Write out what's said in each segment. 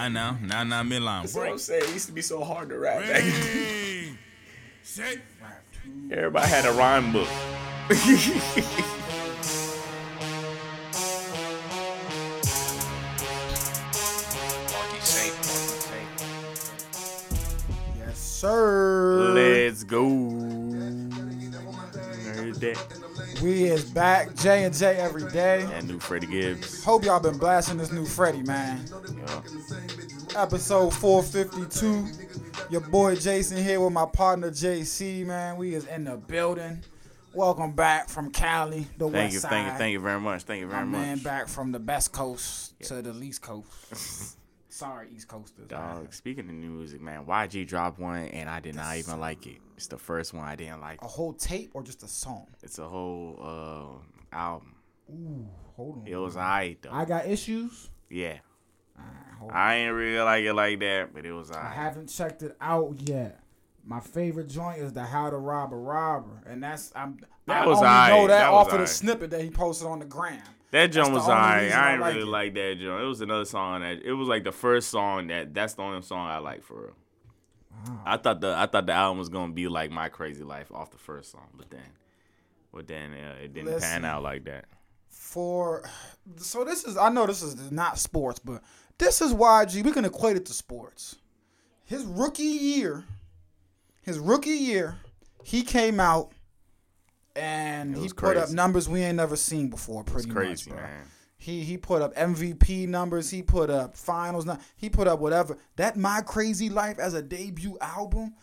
Nah, nah, nah, nah, midline. That's what I'm saying. It used to be so hard to rap. back in the set. Everybody had a rhyme book. Marky Saint, Marky Saint. Yes, sir. Let's go. Heard that. We is back, J and J every day. That new Freddie Gibbs. Hope y'all been blasting this new Freddie, man. Yeah. Episode 452. Your boy Jason here with my partner JC, man. We is in the building. Welcome back from Cali, the Thank west you, side. thank you, thank you very much. Thank you My much. man back from the best coast to the least coast. Sorry, East Coasters. Dog, speaking of new music, man, YG dropped one and I did not even like it. It's the first one I didn't like. A whole tape or just a song? It's a whole uh, album. Ooh, hold on. It was alright though. I got issues. yeah, I ain't really like it like that, but it was I haven't checked it out yet. My favorite joint is the How to Rob a Robber, and that's I'm. That I was only aight. know that, That off of the aight. snippet that he posted on the gram. That joint the was alright. I I ain't like really it. like that joint. It was another song that it was like the first song that that's the only song I like for real. I thought the I thought the album was gonna be like My Crazy Life off the first song, but then, but then uh, it didn't Listen. pan out like that. For so this is I know this is not sports, but this is YG. We can equate it to sports. His rookie year, his rookie year, he came out and he put up numbers we ain't never seen before. Pretty crazy, much, bro. man. He he put up MVP numbers. He put up finals. He put up whatever. That My Crazy Life as a debut album,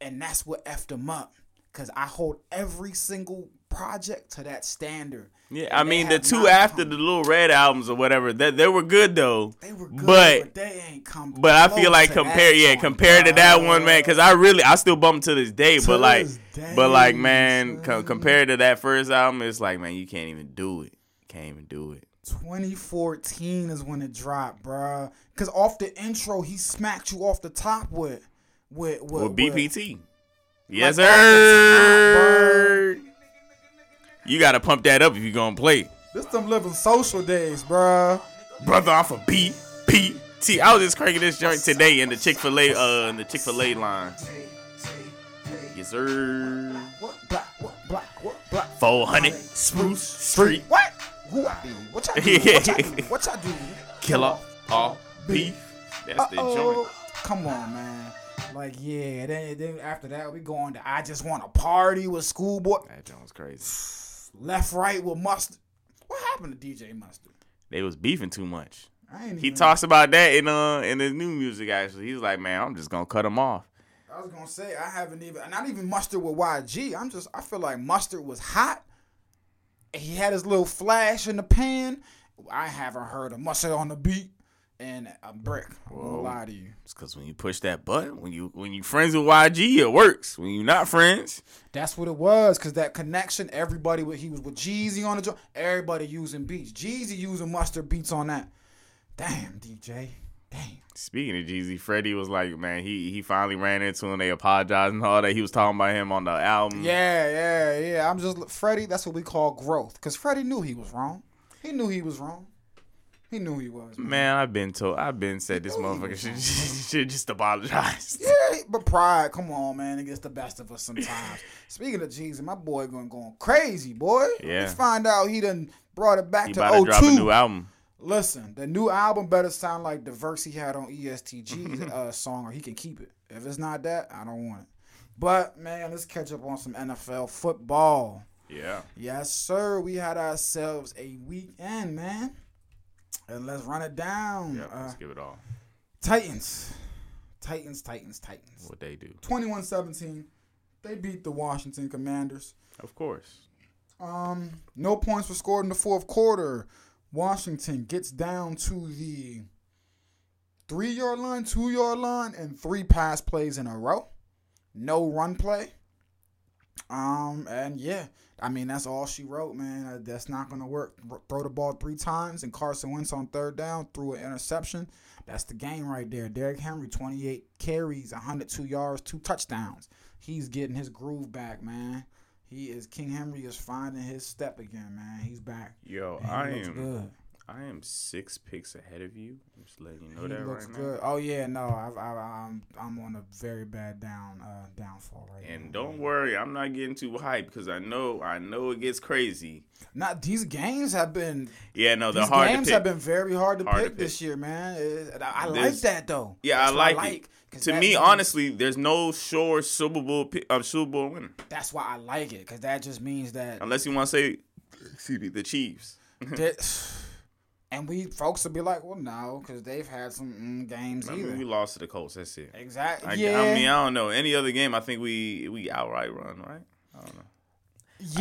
and that's what effed him up. Cause I hold every single project to that standard. Yeah, I mean the two after come- the little red albums or whatever, that they were good though. They were good, but but, they ain't come. But I feel like compare, yeah, compared to that one, man, because I really, I still bump to this day. To but like, this but like, man, co- compared to that first album, it's like, man, you can't even do it. Can't even do it. 2014 is when it dropped, bruh. Cause off the intro, he smacked you off the top with, with, with, With with- BPT, yes, Like, sir. You gotta pump that up if you gonna play, This them living social days, bruh. brother. Off of BPT. I was just cranking this joint today in the Chick Fil A, uh, in the Chick Fil A line. Yes, sir. What black? What black? What black? 400 Spruce Street. What? Who I be? What y'all do? What y'all do? What y'all do? Killer all beef. That's the Uh-oh. joint. Come on, man. Like, yeah. Then, then after that, we go on to I just want to party with schoolboy. That joint was crazy. Left, right with mustard. What happened to DJ Mustard? They was beefing too much. I ain't He talks about that in uh in his new music actually. He's like, man, I'm just gonna cut him off. I was gonna say I haven't even not even mustard with YG. I'm just I feel like mustard was hot. He had his little flash in the pan. I haven't heard a mustard on the beat and a brick. Whoa. lie to you. It's cause when you push that button, when you when you friends with YG, it works. When you not friends, That's what it was, cause that connection. Everybody with he was with Jeezy on the joint. Everybody using beats. Jeezy using mustard beats on that. Damn DJ. Damn. speaking of Jeezy, Freddie was like, man, he he finally ran into him. They apologized and all that. He was talking about him on the album. Yeah, yeah, yeah. I'm just Freddie. That's what we call growth, cause Freddie knew he was wrong. He knew he was wrong. He knew he was. Man. Man, I've been told, I've been said this motherfucker should, should just apologize. Yeah, but pride, come on, man, it gets the best of us sometimes. Speaking of Jeezy, my boy going going crazy, boy. Yeah. Let's find out he done brought it back He to about to drop a new album. Listen, the new album better sound like the verse he had on ESTG's uh, song, or he can keep it. If it's not that, I don't want it. But man, let's catch up on some NFL football. Yeah. Yes, sir. We had ourselves a weekend, man. And let's run it down. Yeah. Uh, Let's give it all. Titans. Titans, Titans, Titans. What they do. 21 17. They beat the Washington Commanders. Of course. Um, no points were scored in the fourth quarter. Washington gets down to the three yard line, two yard line, and three pass plays in a row. No run play. Um, and yeah, I mean that's all she wrote, man. Uh, That's not gonna work. Throw the ball three times, and Carson Wentz on third down threw an interception. That's the game right there. Derrick Henry, 28 carries, 102 yards, two touchdowns. He's getting his groove back, man. He is King Henry is finding his step again, man. He's back. Yo, I am. good. I am six picks ahead of you. I'm just letting you know He that looks right good. Oh yeah, no, I, I, I'm I'm on a very bad down uh, downfall right now. And don't worry, I'm not getting too hyped because I know I know it gets crazy. Not these games have been Yeah, no, they're hard games pick. have been very hard to, Hard to pick, this year, man. It- I, I like that though. Yeah, That's I what like, it. To me, means- honestly, there's no sure Super Bowl um, Super Bowl winner that's why I like it because that just means that unless you want to say, excuse me, the Chiefs. that. And we folks will be like, well, no, because they've had some mm, games I mean, we lost to the Colts. That's it. exactly. I, yeah. I mean, I don't know any other game. I think we we outright run right. I don't know.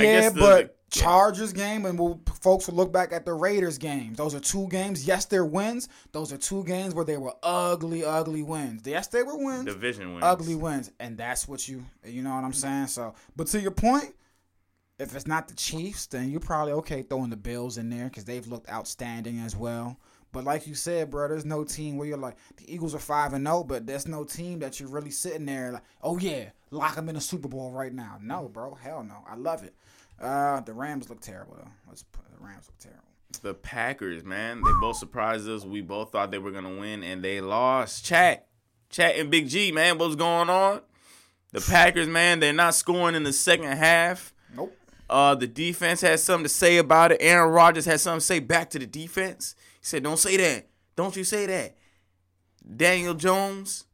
Yeah, the- but the- Chargers game, and we'll, folks will look back at the Raiders games. Those are two games. Yes, they're wins. Those are two games where they were ugly, ugly wins. Yes, they were wins. Division wins. ugly wins, and that's what you, you know what I'm saying. So, but to your point, if it's not the Chiefs, then you're probably okay throwing the Bills in there because they've looked outstanding as well. But like you said, bro, there's no team where you're like the Eagles are five and zero, but there's no team that you're really sitting there like, oh yeah, lock them in a Super Bowl right now. No, bro, hell no. I love it. Uh, the Rams look terrible though. Let's put the Rams look terrible. The Packers, man, they both surprised us. We both thought they were gonna win, and they lost. Chat, chat, and Big G, man, what's going on? The Packers, man, they're not scoring in the second half. Uh, the defense had something to say about it. Aaron Rodgers had something to say back to the defense. He said, "Don't say that. Don't you say that." Daniel Jones,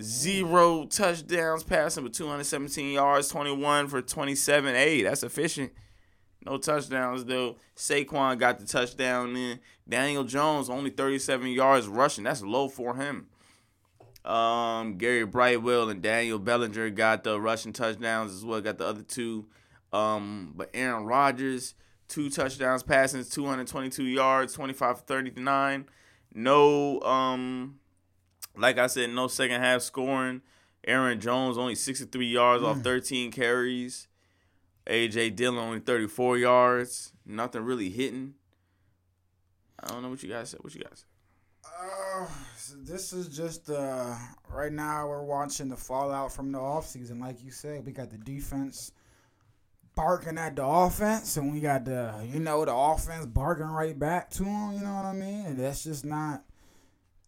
zero touchdowns passing with 217 yards, 21 for 27. Hey, that's efficient. No touchdowns though. Saquon got the touchdown in. Daniel Jones only 37 yards rushing. That's low for him. Um, Gary Brightwell and Daniel Bellinger got the rushing touchdowns as well. Got the other two. Um, but Aaron Rodgers, two touchdowns passing, 222 yards, 25 for 39. No, um, like I said, no second half scoring. Aaron Jones only 63 yards off 13 carries. AJ Dillon only 34 yards. Nothing really hitting. I don't know what you guys said. What you guys? Uh, so this is just uh right now we're watching the fallout from the offseason. Like you said, we got the defense barking at the offense, and we got the you know the offense barking right back to him. You know what I mean? And that's just not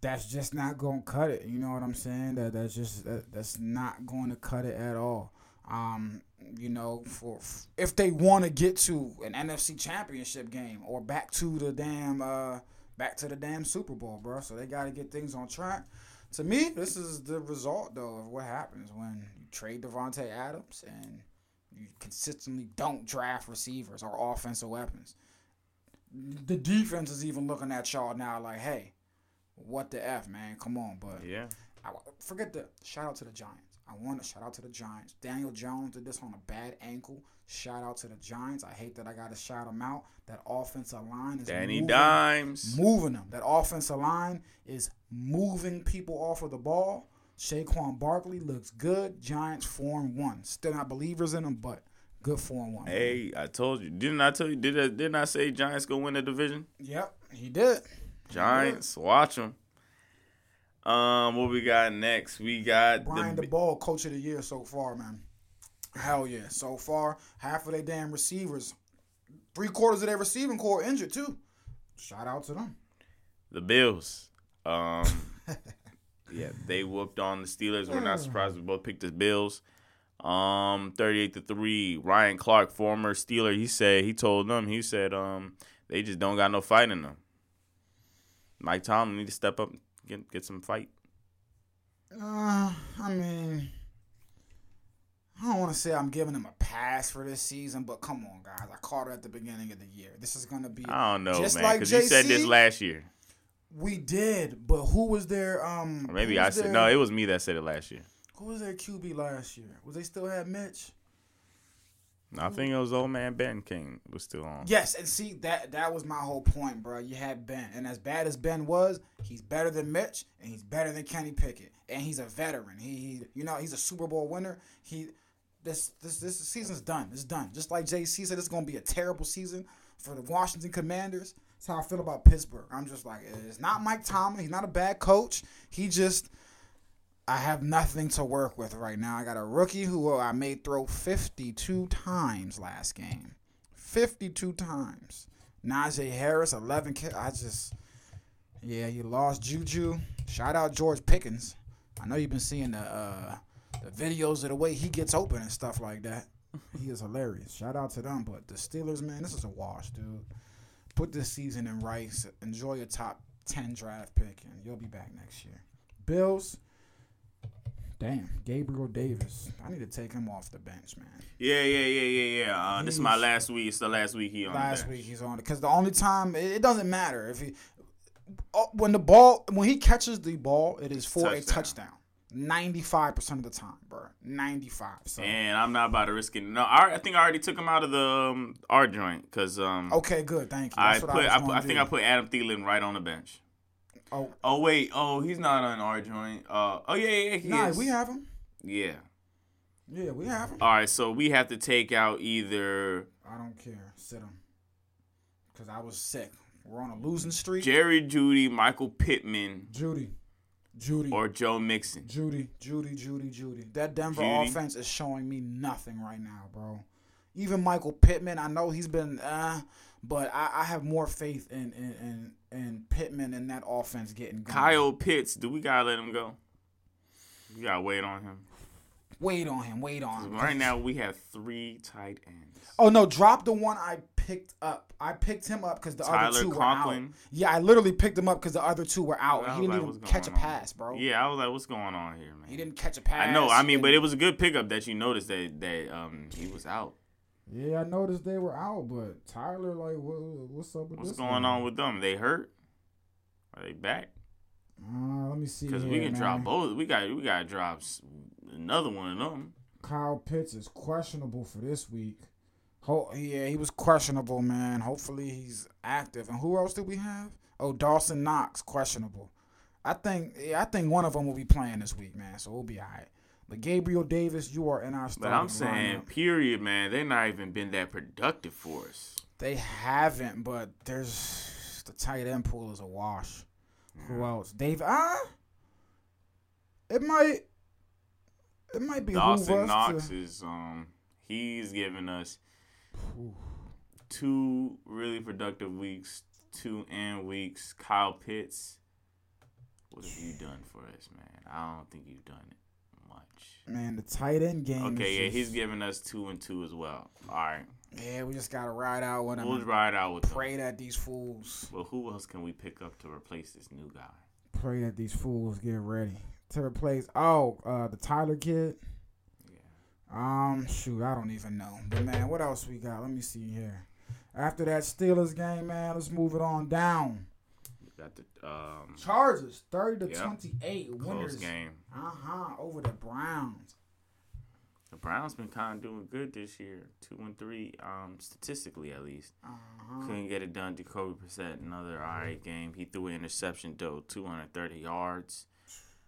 that's just not gonna cut it. You know what I'm saying? That that's just that, that's not going to cut it at all. Um, you know, for if they want to get to an NFC Championship game or back to the damn uh back to the damn Super Bowl, bro. So they got to get things on track. To me, this is the result though of what happens when you trade Davante Adams and you consistently don't draft receivers or offensive weapons. The defense is even looking at y'all now like, hey, what the f, man? Come on, but Yeah. I, forget the shout out to the Giants. I want to shout out to the Giants. Daniel Jones did this on a bad ankle. Shout out to the Giants. I hate that I got to shout them out. That offensive line is Danny moving, Dimes. moving them. That offensive line is moving people off of the ball. Saquon Barkley looks good. Giants four and one. Still not believers in them, but good four and one. Hey, I told you. Didn't I tell you? Did I, didn't I say Giants gonna win the division? Yep, he did. Giants, watch them. Um, what we got next? We got Brian the Daboll, coach of the year so far, man. Hell yeah. So far, half of their damn receivers, three quarters of their receiving corps injured too. Shout out to them. the Bills. Um, yeah, they whooped on the Steelers. We're not surprised. We both picked the Bills. Um, thirty-eight to three. Ryan Clark, former Steeler, he said he told them he said um they just don't got no fight in them. Mike Tomlin need to step up, and get get some fight. Uh, I mean, I don't want to say I'm giving him a pass for this season, but come on, guys. I called it at the beginning of the year. This is gonna be. I don't know, Just man, like because you said this last year. We did, but who was their um? Maybe I said their- no. It was me that said it last year. Who was their QB last year? Was they still had Mitch? I think it was old man Ben King was still on. Yes, and see that that was my whole point, bro. You had Ben, and as bad as Ben was, he's better than Mitch, and he's better than Kenny Pickett, and he's a veteran. He, he you know, he's a Super Bowl winner. He, this this this season's done. It's done. Just like JC said, it's gonna be a terrible season for the Washington Commanders. That's how I feel about Pittsburgh. I'm just like, it's not Mike Tomlin. He's not a bad coach. He just I have nothing to work with right now. I got a rookie who I made throw 52 times last game. 52 times. Najee Harris, 11 I just, yeah, you lost Juju. Shout out George Pickens. I know you've been seeing the uh, the videos of the way he gets open and stuff like that. He is hilarious. Shout out to them. But the Steelers, man, this is a wash, dude. Put this season in rice. Enjoy your top 10 draft pick, and you'll be back next year. Bills. Damn, Gabriel Davis. I need to take him off the bench, man. Yeah, yeah, yeah, yeah, yeah. Uh, this is my last week. It's the last week he on Last week he's on it because the only time it, it doesn't matter if he oh, when the ball when he catches the ball it is for a Touchdown. Touchdown. Ninety five percent of the time, bro. Ninety five. So And I'm not about to risk it. No, I, I think I already took him out of the um, our joint because um, okay, good. Thank you. I That's what put I, I, put- I think. I put Adam Thielen right on the bench. Oh, Oh wait, oh he's not on our joint. Uh, oh yeah, yeah, he nah, is. we have him. Yeah. Yeah, we have him. All right, so we have to take out either I don't care. Sit him. Cause I was sick. We're on a losing streak. Jerry Jeudy, Michael Pittman, Jeudy, Jeudy, or Joe Mixon. Jeudy, Jeudy, Jeudy, Jeudy. That Denver Jeudy. offense is showing me nothing right now, bro. Even Michael Pittman, I know he's been, uh, but I, I have more faith in in, in in Pittman and that offense getting going. Kyle Pitts, do we gotta let him go? We gotta wait on him. wait on him, wait on him. Right now we have three tight ends. Oh no, drop the one I picked up. I picked him up because the other Tyler two were out. Yeah, I literally picked him up because the other two were out. He didn't like, even catch a on? pass, bro. Yeah, I was like, what's going on here, man? He didn't catch a pass. I know. I mean, but it was a good pickup that you noticed that that um he was out. Yeah, I noticed they were out, but Tyler, like, what, what's up with What's this? going guy? on with them? They hurt? Are they back? Uh, let me see. Because we can man. drop both. We got we got drops another one of them. Kyle Pitts is questionable for this week. Ho- yeah, he was questionable, man. Hopefully he's active. And who else did we have? Oh, Dawson Knox, questionable. I think yeah, I think one of them will be playing this week, man. So we'll be all right. But Gabriel Davis, you are in our starting But I'm saying, lineup. period, man. They not even been that productive for us. they haven't, but there's the tight end pool is a wash. Who else? Dave? Ah, it might. It might be Dawson Knox to, is um he's giving us two really productive weeks, two and weeks. Kyle Pitts, what have you done for us, man? I don't think you've done it much. Man, the tight end game. Okay, yeah, just- he's giving us two and two as well. All right, Yeah, we just gotta ride out with him. we'll ride out with them. Pray that these fools. Well, who else can we pick up to replace this new guy? Pray that these fools get ready to replace. Oh, uh, the Tyler kid. Um, shoot, I don't even know. But man, what else we got? Let me see here. After that Steelers game, man, let's move it on down. We got the um Chargers, thirty to Yep. twenty-eight close winners. game. Uh huh. Over the Browns. The Browns been kind of doing good this year, two and three, um, statistically at least. Uh huh. Couldn't get it done. Jacoby Brissett, another alright game. He threw an interception though, 230 yards.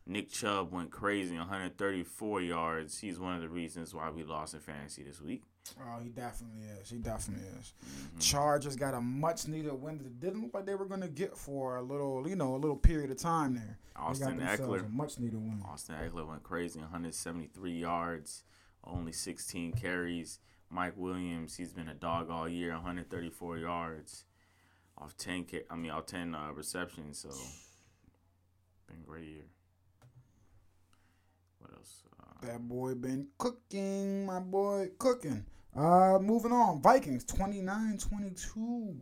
Nick Chubb went crazy, 134 yards. He's one of the reasons why we lost in fantasy this week. Oh, he definitely is. He definitely is. Mm-hmm. Chargers got a much needed win that didn't look like they were gonna get for a little, you know, a little period of time there. Austin they got themselves Ekeler. a much needed win. Austin Ekeler went crazy, 173 yards, only 16 carries. Mike Williams, he's been a dog all year, 134 yards, off 10. I mean, off 10 uh, receptions. So, been a great year. What else? Uh, That boy been cooking, my boy cooking. Uh, moving on. Vikings 29-22.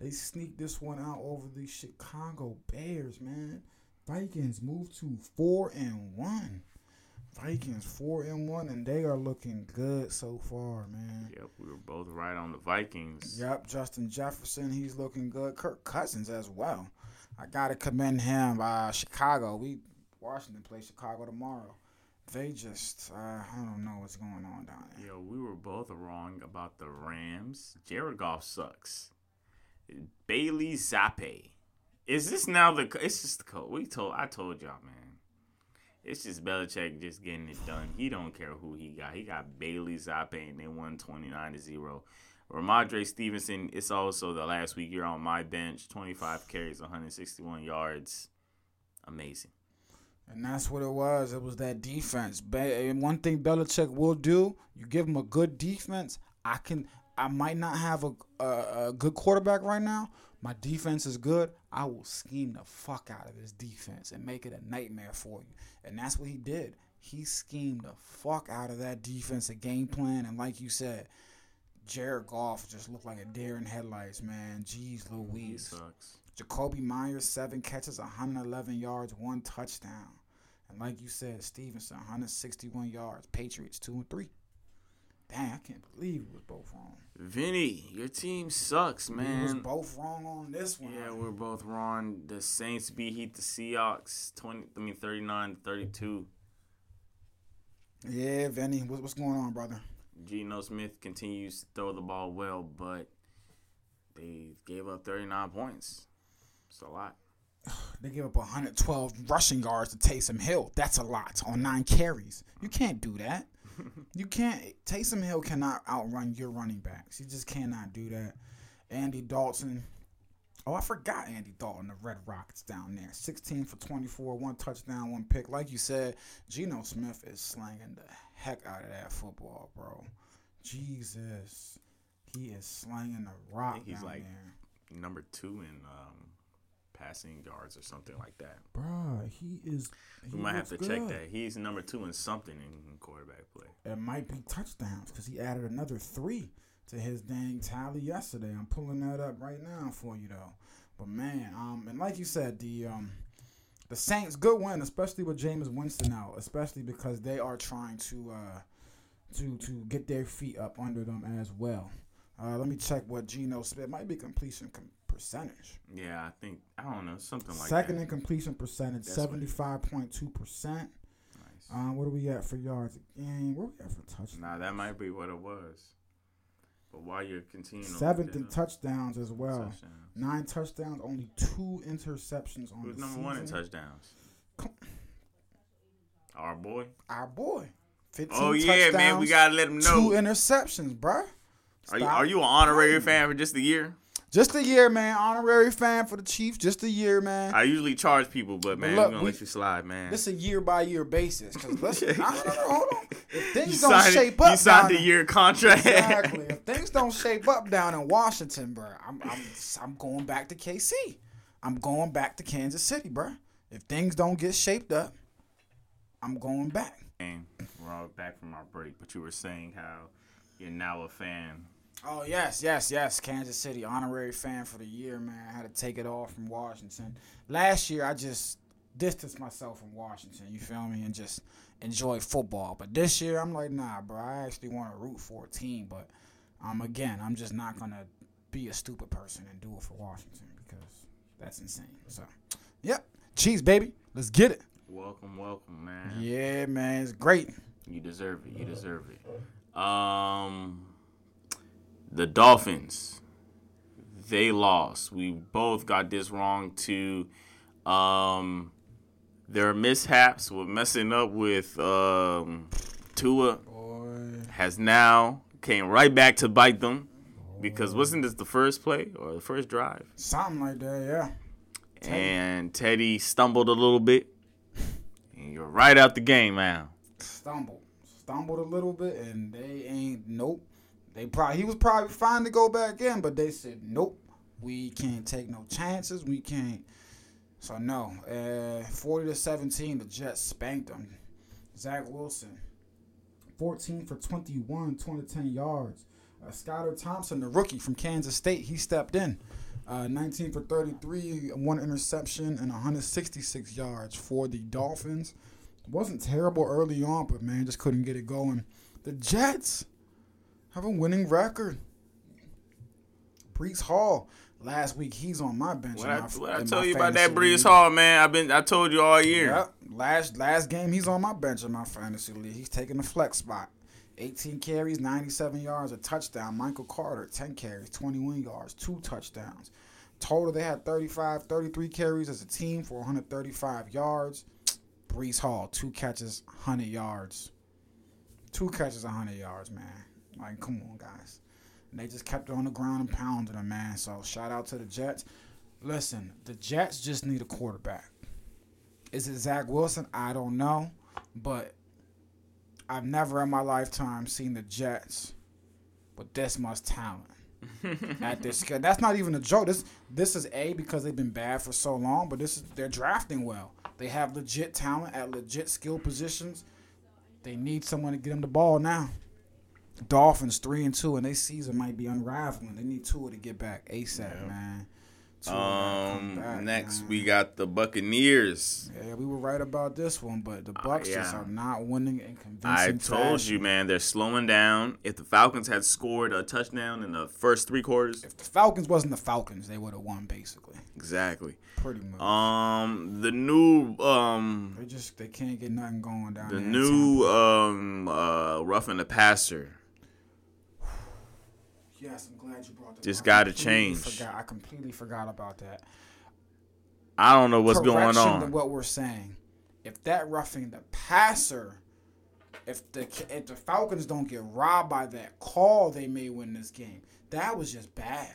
They sneaked this one out over the Chicago Bears, man. Vikings move to four and one. Vikings four and one, and they are looking good so far, man. yep, we were both right on the Vikings. Yep, Justin Jefferson, he's looking good. Kirk Cousins as well. I gotta commend him. Uh, Chicago, we Washington plays Chicago tomorrow. They just, uh, I don't know what's going on down there. Yo, we were both wrong about the Rams. Jared Goff sucks. Bailey Zappe. Is this now the? It's just the code. We told. I told y'all, man. It's just Belichick just getting it done. He don't care who he got. He got Bailey Zappe, and they won twenty nine to zero. Rhamondre Stevenson. It's also the last week you're on my bench. Twenty five carries, one hundred sixty one yards. Amazing. And that's what it was. It was that defense. And one thing Belichick will do, you give him a good defense. I can, I might not have a, a, a good quarterback right now. My defense is good. I will scheme the fuck out of this defense and make it a nightmare for you. And that's what he did. He schemed the fuck out of that defensive game plan. And like you said, Jared Goff just looked like a deer in headlights, man. Jeez He Louise. sucks. Jakobi Meyers, seven catches, 111 yards, one touchdown. And like you said, Stevenson, 161 yards. Patriots, two and three. Dang, I can't believe we was both wrong. Vinny, your team sucks, man. We was both wrong on this one. Yeah, we're both wrong. The Saints beat Heat the Seahawks twenty. I mean thirty nine to thirty two. Yeah, Vinny, what, what's going on, brother? Geno Smith continues to throw the ball well, but they gave up thirty nine points. It's a lot. They gave up 112 rushing yards to Taysom Hill. That's a lot on nine carries. You can't do that. you can't. Taysom Hill cannot outrun your running backs. You just cannot do that. Andy Dalton. Oh, I forgot Andy Dalton, the Red Rockets down there. 16 for 24, one touchdown, one pick. Like you said, Geno Smith is slanging the heck out of that football, bro. Jesus. He is slanging the rock he's down like- there. Number two in um, passing yards or something like that. Bruh, he is. We might have to looks check that. He's number two in something in, in quarterback play. It might be touchdowns because he added another three to his dang tally yesterday. I'm pulling that up right now for you though. But man, um, and like you said, the um, the Saints good win, especially with Jameis Winston out, especially because they are trying to uh, to to get their feet up under them as well. Uh, let me check what Geno Smith might be completion com- percentage. Yeah, I think I don't know something like Second that. in completion percentage, seventy five point two percent. Nice. Um, what do we got for yards a game? What do we got for touchdowns? Nah, that might be what it was. But while you're continuing, Seventh in touchdowns as well. touchdowns. Nine touchdowns, only two interceptions on Who's the number one in touchdowns? Come- Our boy. Our boy. 15 Oh yeah, man, we gotta let him know. Two interceptions, bruh. Are you, are you an honorary fan for just a year? Just a year, man. Honorary fan for the Chiefs. Just a year, man. I usually charge people, but man, look, we're gonna we- let you slide, man. This a year by year basis. Cause listen, no, no, no, hold on. If you things don't signed, shape up, you signed the year contract. exactly. If things don't shape up down in Washington, bruh, I'm, I'm, I'm going back to KC. I'm going back to Kansas City, bruh. If things don't get shaped up, I'm going back. And we're all back from our break, but you were saying how you're now a fan. Oh yes, yes, yes. Kansas City honorary fan for the year, man. I had to take it off from Washington. Last year, I just distanced myself from Washington. You feel me? And just enjoy football. But this year, I'm like, nah, bro. I actually want to root for a team, but um, again, I'm just not gonna be a stupid person and do it for Washington because that's insane. So, yep, cheese, baby. Let's get it. Welcome, welcome, man. Yeah, man, it's great. You deserve it. You deserve it. Um, the Dolphins, they lost. We both got this wrong too. Um, their mishaps with messing up with um, Tua Boy, has now came right back to bite them because wasn't this the first play or the first drive? something like that, yeah. And Teddy stumbled a little bit, and you're right out the game now. stumbled, stumbled a little bit, and they ain't nope. They probably he was probably fine to go back in, but they said nope. We can't take no chances. We can't. So no, uh, forty to seventeen, the Jets spanked them. Zach Wilson, fourteen for 21, 210 yards. Uh, Skylar Thompson, the rookie from Kansas State, he stepped in. Uh, 19 for 33, one interception, and 166 yards for the Dolphins wasn't terrible early on, but man, just couldn't get it going. The Jets have a winning record. Breece Hall last week he's on my bench. What I, what I tell you about that Breece. Hall, man? I've been I told you all year. Yep. Last last game he's on my bench in my fantasy league. He's taking the flex spot. 18 carries, 97 yards, a touchdown. Michael Carter, 10 carries, 21 yards, two touchdowns. Total, they had 35, 33 carries as a team for 135 yards. Breece Hall, two catches, 100 yards. Two catches, 100 yards, man. Like, come on, guys. And they just kept it on the ground and pounded them, man. So, shout out to the Jets. Listen, the Jets just need a quarterback. Is it Zach Wilson? I don't know. But I've never in my lifetime seen the Jets with this much talent at this. That's not even a joke. This this is a because they've been bad for so long, but this is they're drafting well. They have legit talent at legit skill positions. They need someone to get them the ball now. Dolphins three and two, and their season might be unraveling. They need Tua to get back ASAP, man. Tua Um, back, next man. we got the Buccaneers. Yeah, we were right about this one, but the Bucks just yeah. are not winning in convincing. I told you, man, they're slowing down. If the Falcons had scored a touchdown in the first three quarters, If the Falcons wasn't the Falcons, they would have won basically, exactly. pretty much. Um, the new um, they just they can't get nothing going down the new um, uh, roughing the passer. Yes, I'm glad you brought that. Just gotta change. Forgot, I completely forgot about that. I don't know what's going Correction to on. what we're saying. If that roughing the passer, if the if the Falcons don't get robbed by that call, they may win this game. That was just bad.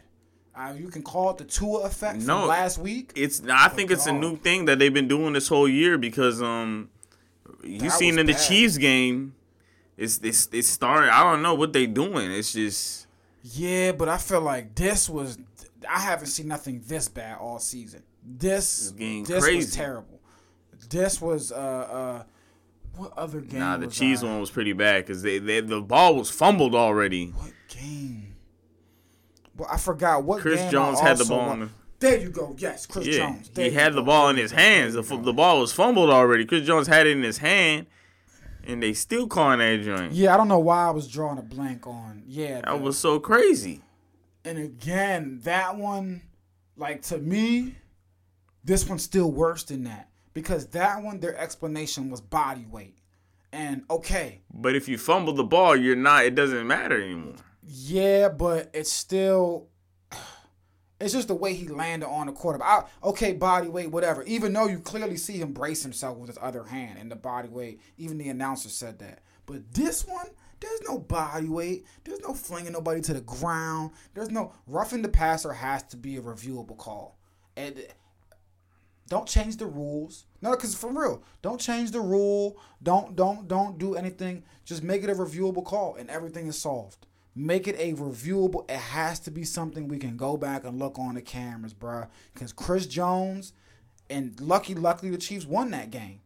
Uh, you can call it the Tua effect No. from last week. It's I think it's a new thing that they've been doing this whole year because um, you That seen in the. Chiefs game, it's it's it's starting. I don't know what they doing. It's just Yeah, but I feel like this was. I haven't seen nothing this bad all season. This getting this was terrible. This was uh uh. What other game? nah. The Chiefs I- one was pretty bad because they, they the ball was fumbled already. What game? Well, I forgot what. Chris game Jones had the ball the- There you go. Yes, Chris Yeah, Jones. There he had the ball in his hands. The, There you fu- go. the ball was fumbled already. Chris Jones had it in his hand, and they still calling that joint. Yeah, I don't know why I was drawing a blank on. Yeah, That was so crazy. and again that one, like to me, this one's still worse than that because that one their explanation was body weight, and okay, But if you fumble the ball, you're not. It doesn't matter anymore. Yeah, but it's still. It's just the way he landed on the quarterback. I, okay, body weight, whatever. Even though you clearly see him brace himself with his other hand and the body weight, even the announcer said that. But this one, there's no body weight. There's no flinging nobody to the ground. There's no roughing the passer has to be a reviewable call. And don't change the rules. No, because for real, don't change the rule. Don't don't don't do anything. Just make it a reviewable call, and everything is solved. Make it a reviewable. It has to be something we can go back and look on the cameras, bro. Because Chris Jones and lucky, luckily the Chiefs won that game.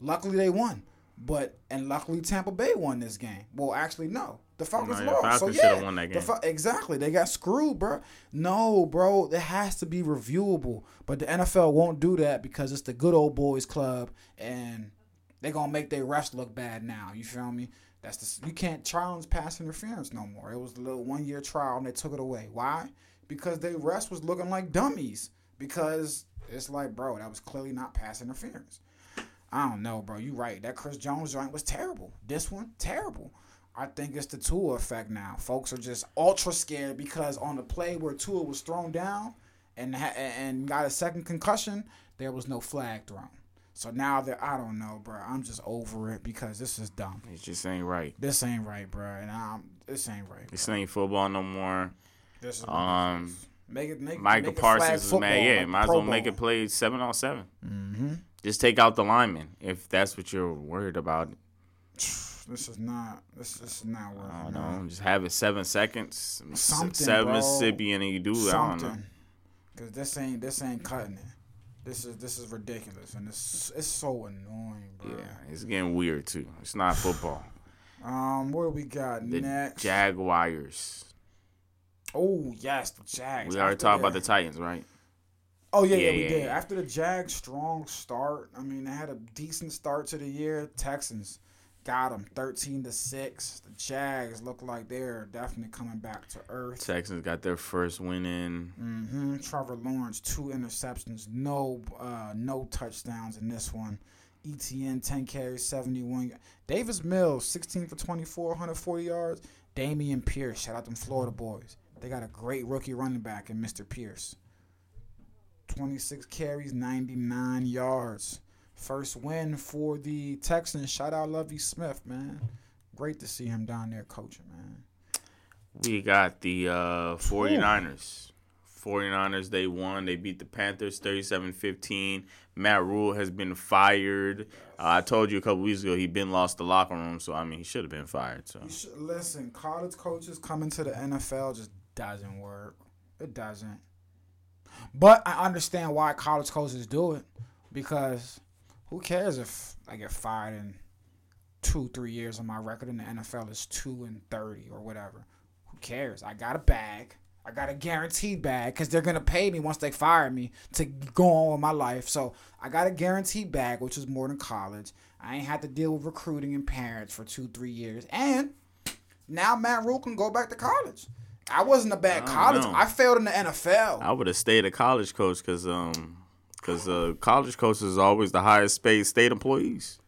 Luckily they won, but and luckily Tampa Bay won this game. Well, actually no, the Falcons No, the lost. Falcons so yeah, won that the game. Fa- exactly. They got screwed, bro. No, bro. It has to be reviewable. But the NFL won't do that because it's the good old boys club, and they're gonna make their refs look bad now. You feel me? That's the you can't challenge pass interference no more. It was a little one year trial and they took it away. Why? Because they refs was looking like dummies. Because it's like, bro, that was clearly not pass interference. I don't know, bro. You right. That Chris Jones joint was terrible. This one, terrible. I think it's the Tua effect now. Folks are just ultra scared because on the play where Tua was thrown down and and got a second concussion, there was no flag thrown. So now that I don't know, bro. I'm just over it because this is dumb. It just ain't right. This ain't right, bro. And I'm this ain't right. This ain't football no more. This is Um, make it make Michael make Parsons is mad. Yeah, like might as well make it play seven on 7 Mm-hmm. Just take out the lineman if that's what you're worried about. This is not. This, this is not working. I don't know. Just have it seven seconds. Something, seven bro. Mississippi, and you do. I don't know. something. Cause this ain't this ain't cutting it. This is this is ridiculous and it's it's so annoying, bro. Yeah, it's getting weird too. It's not football. Um, what do we got The next? Jaguars. oh yes, the Jags. We already talked about the Titans, right? Oh yeah, yeah, Yeah, we yeah, did. After the Jags' strong start, I mean they had a decent start to the year. Texans got them thirteen to six. The Jags look like they're definitely coming back to earth. Texans got their first win in. mm-hmm. Trevor Lawrence, two interceptions, no uh, no touchdowns in this one. ETN, 10 carries, 71. Davis Mills, 16 for 24, 140 yards. Dameon Pierce, shout out them Florida boys. They got a great rookie running back in Mr. Pierce. 26 carries, 99 yards. First win for the Texans. Shout out Lovie Smith, man. Great to see him down there coaching, man. We got the uh, 49ers. 49ers, they won. They beat the Panthers 37-15. Matt Rhule has been fired. Uh, I told you a couple weeks ago he been lost the locker room, so I mean he should have been fired. So You should, listen, college coaches coming to the NFL just doesn't work. It doesn't. But I understand why college coaches do it because who cares if I get fired in two, three years and my record in the NFL is two and thirty or whatever. Who cares? I got a bag. I got a guaranteed bag because they're gonna pay me once they fire me to go on with my life. So I got a guaranteed bag, which is more than college. I ain't had to deal with recruiting and parents for two, three years, and now Matt Rhule can go back to college. I wasn't a bad I college. know. I failed in the NFL. I would have stayed a college coach because um because uh, college coaches are always the highest paid state employees.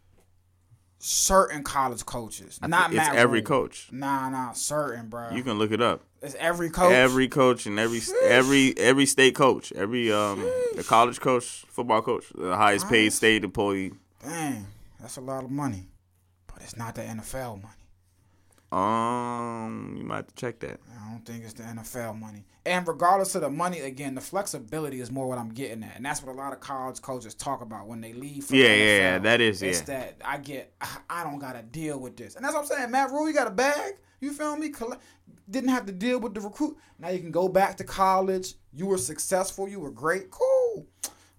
certain college coaches, not it's Matt every Rhule. coach. Nah, nah, certain, bro. You can look it up. it's every coach. Every coach and every every every state coach, every um the college coach, football coach, the highest paid state employee. Dang, that's a lot of money, but it's not the NFL money. Um, you might have to check that. I don't think it's the NFL money. And regardless of the money, again, the flexibility is more what I'm getting at, and that's what a lot of college coaches talk about when they leave. For Yeah, the yeah, NFL. yeah, that is, It's yeah. that I get. I don't gotta deal with this, and that's what I'm saying. Matt Rhule, you got a bag. You feel me? Didn't have to deal with the recruit. Now you can go back to college. You were successful. You were great. Cool.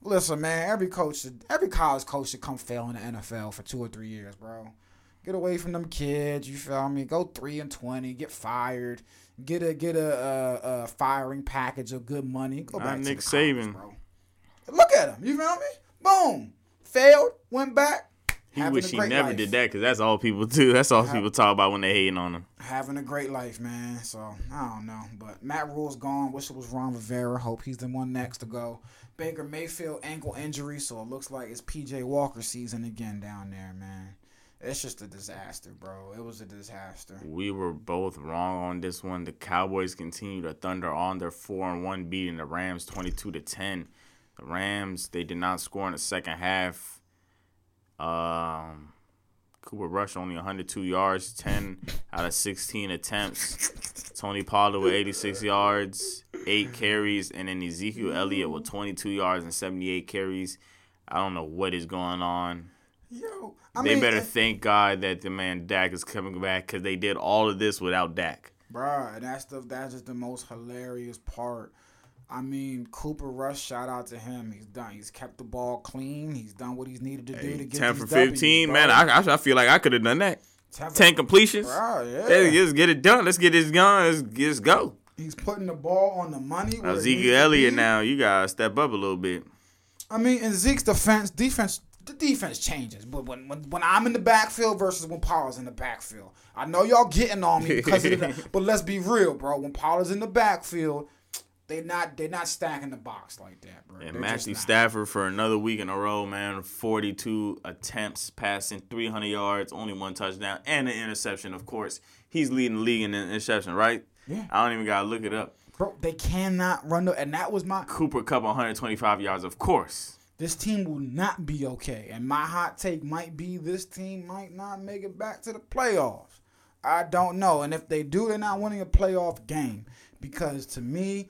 Listen, man. Every coach, should, every college coach should come fail in the NFL for two or three years, bro. Get away from them kids. You feel me? Go three and twenty. Get fired. Get a get a, a, a firing package of good money. Go Not back Nick to college, Saban. bro. Look at him. You feel me? Boom. Failed. Went back. He wish he never life. did that because that's all people do. That's all people talk about when they hating on him. Having a great life, man. So I don't know, but Matt Rhule's gone. Wish it was Ron Rivera. Hope he's the one next to go. Baker Mayfield ankle injury, so it looks like it's PJ Walker season again down there, man. It's just a disaster, bro. It was a disaster. We were both wrong on this one. The Cowboys continue to thunder on their four and one, beating the Rams twenty two to ten. The Rams they did not score in the second half. Um, Cooper Rush only 102 yards, 10 out of 16 attempts. Tony Pollard with 86 yards, eight carries, and then Ezekiel Elliott with 22 yards and 78 carries. I don't know what is going on. Yo, I they mean, better thank God that the man Dak is coming back because they did all of this without Dak. Bruh, and that's the that's just the most hilarious part. I mean, Cooper Rush, shout out to him. He's done. He's kept the ball clean. He's done what he's needed to do to get Ten for fifteen, bro. man. I, I feel like I could have done that. 10 Ten completions. Bruh, yeah. Hey, just get it done. Let's get this gun. Let's, let's go. He's putting the ball on the money. Ezekiel Elliott now, you gotta step up a little bit. I mean, in Zeke's defense, defense, the defense changes. But when when, when I'm in the backfield versus when Pollard's in the backfield, I know y'all getting on me because of the. but let's be real, bro. When Pollard's in the backfield, they not they not stacking the box like that, bro. And They're Matthew. Stafford for another week in a row, man. 42 attempts, passing 300 yards, only one touchdown, and an interception, of course. He's leading the league in interception, right? Yeah. I don't even got to look it up. bro. They cannot run the, and that was my. Cooper Kupp 125 yards, of course. This team will not be okay. And my hot take might be this team might not make it back to the playoffs. I don't know. And if they do, they're not winning a playoff game. Because to me,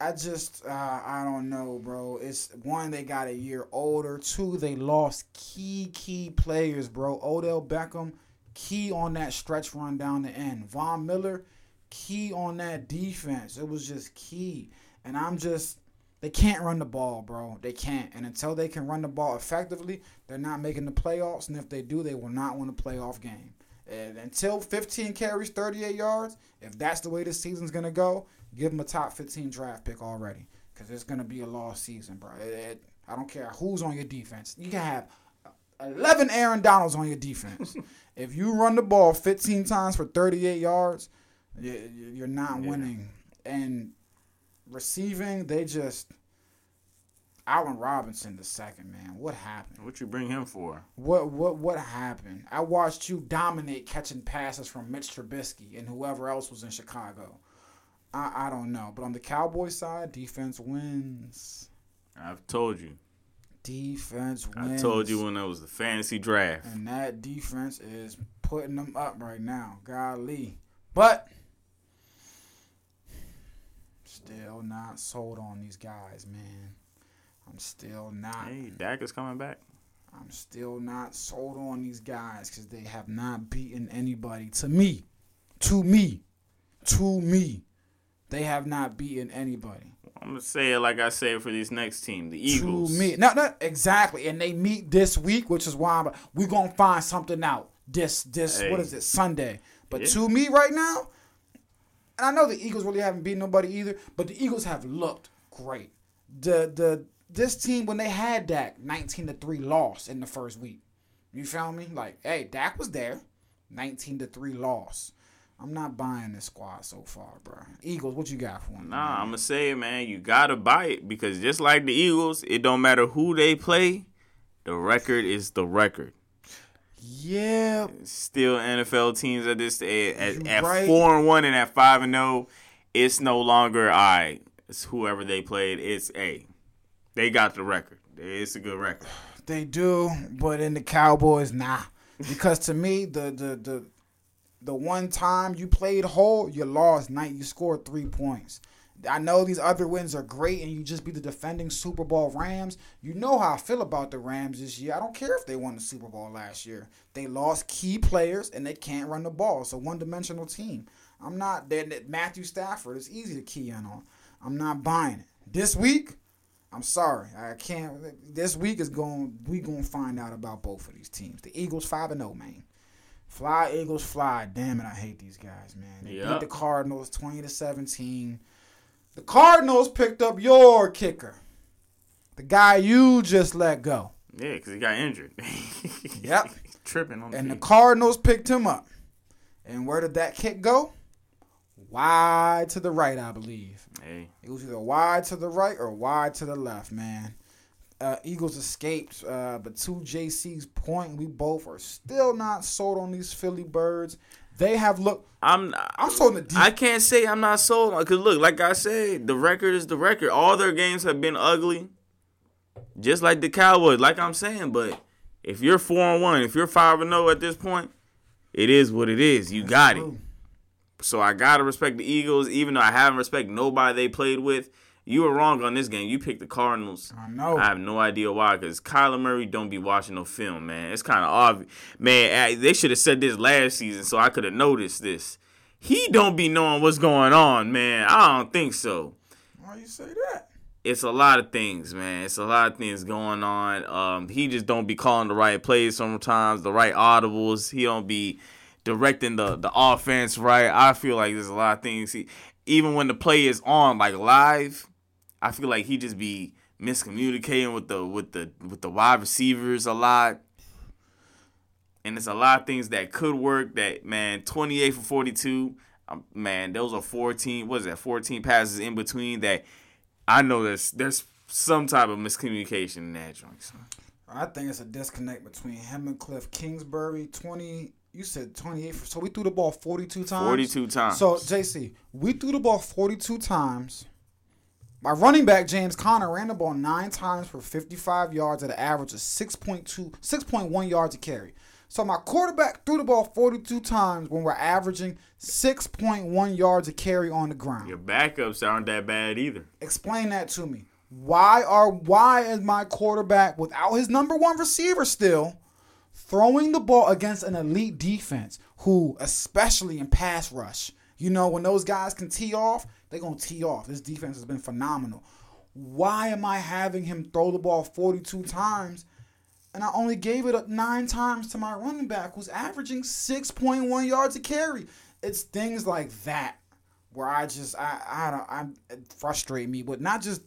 I just, uh, I don't know, bro. It's one, they got a year older. Two, they lost key, key players, bro. Odell Beckham, key on that stretch run down the end. Von Miller, key on that defense. It was just key. And I'm just, they can't run the ball, bro. They can't. And until they can run the ball effectively, they're not making the playoffs. And if they do, they will not win a playoff game. And until 15 carries, 38 yards, if that's the way this season's going to go, give them a top 15 draft pick already. Because it's going to be a lost season, bro. It- it- I don't care who's on your defense. You can have 11 Aaron Donalds on your defense. if you run the ball 15 times for 38 yards, you- you're not winning. And receiving, they just Allen Robinson the second man. What happened? What you bring him for? What what what happened? I watched you dominate catching passes from Mitch Trubisky and whoever else was in Chicago. I I don't know, but on the Cowboys side, defense wins. I've told you. Defense I told you when it was the fantasy draft. and that defense is putting them up right now. Golly, but Still not sold on these guys, man. I'm still not. Hey, Dak is coming back. I'm still not sold on these guys because they have not beaten anybody. To me, to me, to me, they have not beaten anybody. I'm gonna say it like I say it for this next team, the Eagles. To me, no, no, exactly. And they meet this week, which is why I'm, we gonna find something out this this what Hey. is it Sunday. But Yeah. to me right now, and I know the Eagles really haven't beat nobody either, but the Eagles have looked great. The the this team when they had Dak, 19 to three loss in the first week. You feel me? Like, hey, Dak was there, 19 to three loss. I'm not buying this squad so far, bro. Eagles, what you got for them? Nah, I'm gonna say man. You gotta buy it because just like the Eagles, it don't matter who they play. The record is the record. Yeah, Still NFL teams at this at, at, at right. four and one and at five and zero. It's no longer I. It's whoever they played. It's a. They got the record. It's a good record. They do, but in the Cowboys, nah. Because to me, the the the the one time you played whole, you lost night. You scored three points. I know these other wins are great, and you just be the defending Super Bowl Rams. You know how I feel about the Rams this year. I don't care if they won the Super Bowl last year. They lost key players, and they can't run the ball. It's a one-dimensional team. I'm not. Then Matthew Stafford is easy to key in on. I'm not buying it this week. I'm sorry, I can't. This week is going. We gonna find out about both of these teams. The Eagles five and zero, man. Fly Eagles, fly. Damn it, I hate these guys, man. They beat the Cardinals twenty to seventeen. The Cardinals picked up your kicker, the guy you just let go, Yeah, because he got injured. Yep. Tripping on and the the Cardinals picked him up. And where did that kick go? Wide to the right, I believe. Hey, It was either wide to the right or wide to the left, man. Uh, Eagles escaped, uh, but to JC's point, we both are still not sold on these Philly birds. They have looked. I'm I'm sold the deep. I can't say I'm not sold on because look, like I said, the record is the record. All their games have been ugly, just like the Cowboys. Like I'm saying, but if you're four and one, if you're five and zero at this point, it is what it is. You got it. So I gotta respect the Eagles, even though I haven't respect nobody they played with. You were wrong on this game. You picked the Cardinals. I know. I have no idea why, because Kyler Murray don't be watching no film, man. It's kind of obvious. Man, I- they should have said this last season so I could have noticed this. He don't be knowing what's going on, man. I don't think so. Why you say that? It's a lot of things, man. It's a lot of things going on. Um, he just don't be calling the right plays sometimes, the right audibles. He don't be directing the the offense right. I feel like there's a lot of things. He, even when the play is on, like live, I feel like he just be miscommunicating with the with the with the wide receivers a lot. And it's a lot of things that could work. That man, 28 for 42. Um, man, those are 14. What is that? 14 passes in between. That I know there's there's some type of miscommunication in that joint. son. I think it's a disconnect between him and Cliff Kingsbury. Twenty. You said twenty-eight. For, so we threw the ball forty-two times. 42 times. So JC, we threw the ball 42 times. My running back James Conner ran the ball nine times for 55 yards at an average of 6.2, 6.1 yards a carry. So my quarterback threw the ball 42 times when we're averaging 6.1 yards a carry on the ground. Your backups aren't that bad either. Explain that to me. Why are why is my quarterback without his number one receiver still throwing the ball against an elite defense who especially in pass rush, you know, when those guys can tee off, they're going to tee off. This defense has been phenomenal. Why am I having him throw the ball 42 times and I only gave it up 9 times to my running back who's averaging 6.1 yards a carry? It's things like that where I just I I don't I it frustrate me, but not just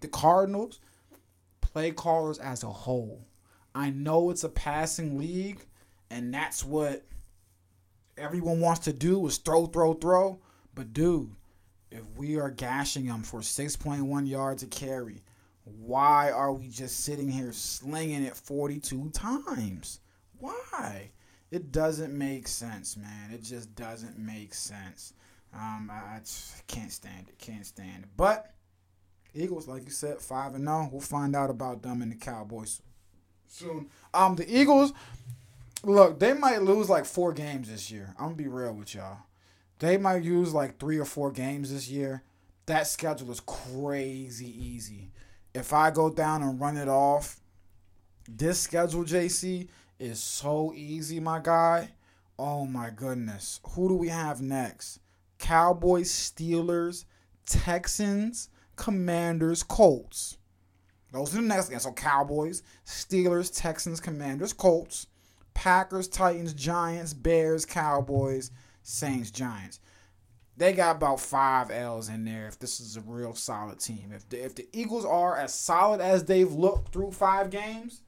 the Cardinals, play callers as a whole. I know it's a passing league, and that's what everyone wants to do is throw, throw, throw. But dude, if we are gashing them for 6.1 yards a carry, why are we just sitting here slinging it 42 times? Why? It doesn't make sense, man. It just doesn't make sense. Um, I, I can't stand it. Can't stand it. But Eagles, like you said, five and zero. We'll find out about them and the Cowboys soon. Um, the Eagles, look, they might lose like four games this year. I'm gonna be real with y'all. They might use like three or four games this year. that schedule is crazy easy. If I go down and run it off, this schedule, JC, is so easy, my guy. Oh my goodness. Who do we have next? Cowboys, Steelers, Texans, Commanders, Colts. Those are the next games. So Cowboys, Steelers, Texans, Commanders, Colts, Packers, Titans, Giants, Bears, Cowboys, Saints, Giants. They got about five L's in there if this is a real solid team. If the, if the Eagles are as solid as they've looked through five games,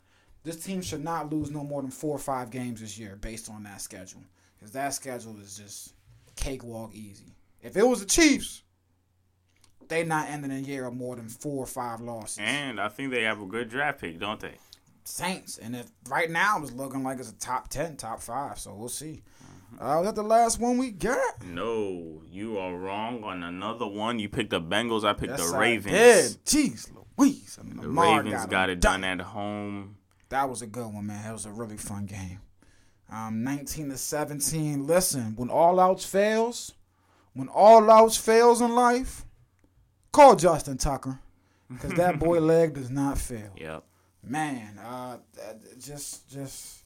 this team should not lose no more than four or five games this year based on that schedule. Because that schedule is just cakewalk easy. If it was the Chiefs, they not ending the year of more than four or five losses. And I think they have a good draft pick, don't they? Saints, and if right now it's looking like it's a top ten, top five, so we'll see. Uh, was that the last one we got? No, you are wrong on another one. You picked the Bengals. I picked Yes, the Ravens. did. Jeez Louise. I mean, The Lamar Ravens got it done at home. That was a good one, man. That was a really fun game. Um, 19 to 17. Listen, when all outs fails, when all outs fails in life, call Justin Tucker. Because that boy leg does not fail. Yep. Man, uh, just, just.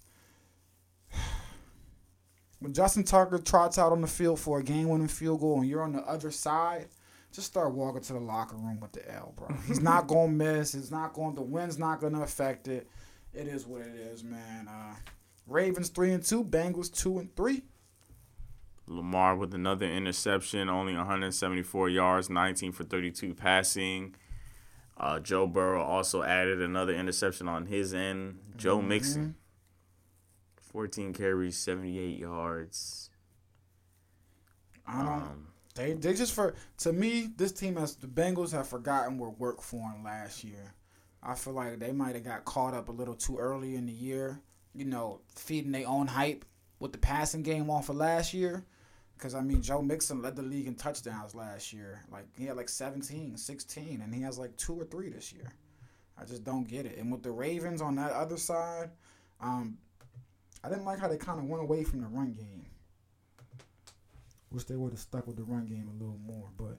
When Justin Tucker trots out on the field for a game winning field goal and you're on the other side, just start walking to the locker room with the L, bro. He's not going to miss. It's not going the wind's not going to affect it. It is what it is, man. Uh, Ravens 3 and 2, Bengals 2 and 3. Lamar with another interception, only 174 yards, 19 for 32 passing. Uh, Joe Burrow also added another interception on his end. Joe Mm-hmm. Mixon, 14 carries, 78 yards. I don't. Um, They they just for to me this team has the Bengals have forgotten what worked for them last year. I feel like they might have got caught up a little too early in the year. You know, feeding their own hype with the passing game off of last year. Because, I mean, Joe Mixon led the league in touchdowns last year. Like, he had like 17, 16, and he has like two or three this year. I just don't get it. And with the Ravens on that other side, um, I didn't like how they kind of went away from the run game. Wish they would have stuck with the run game a little more. But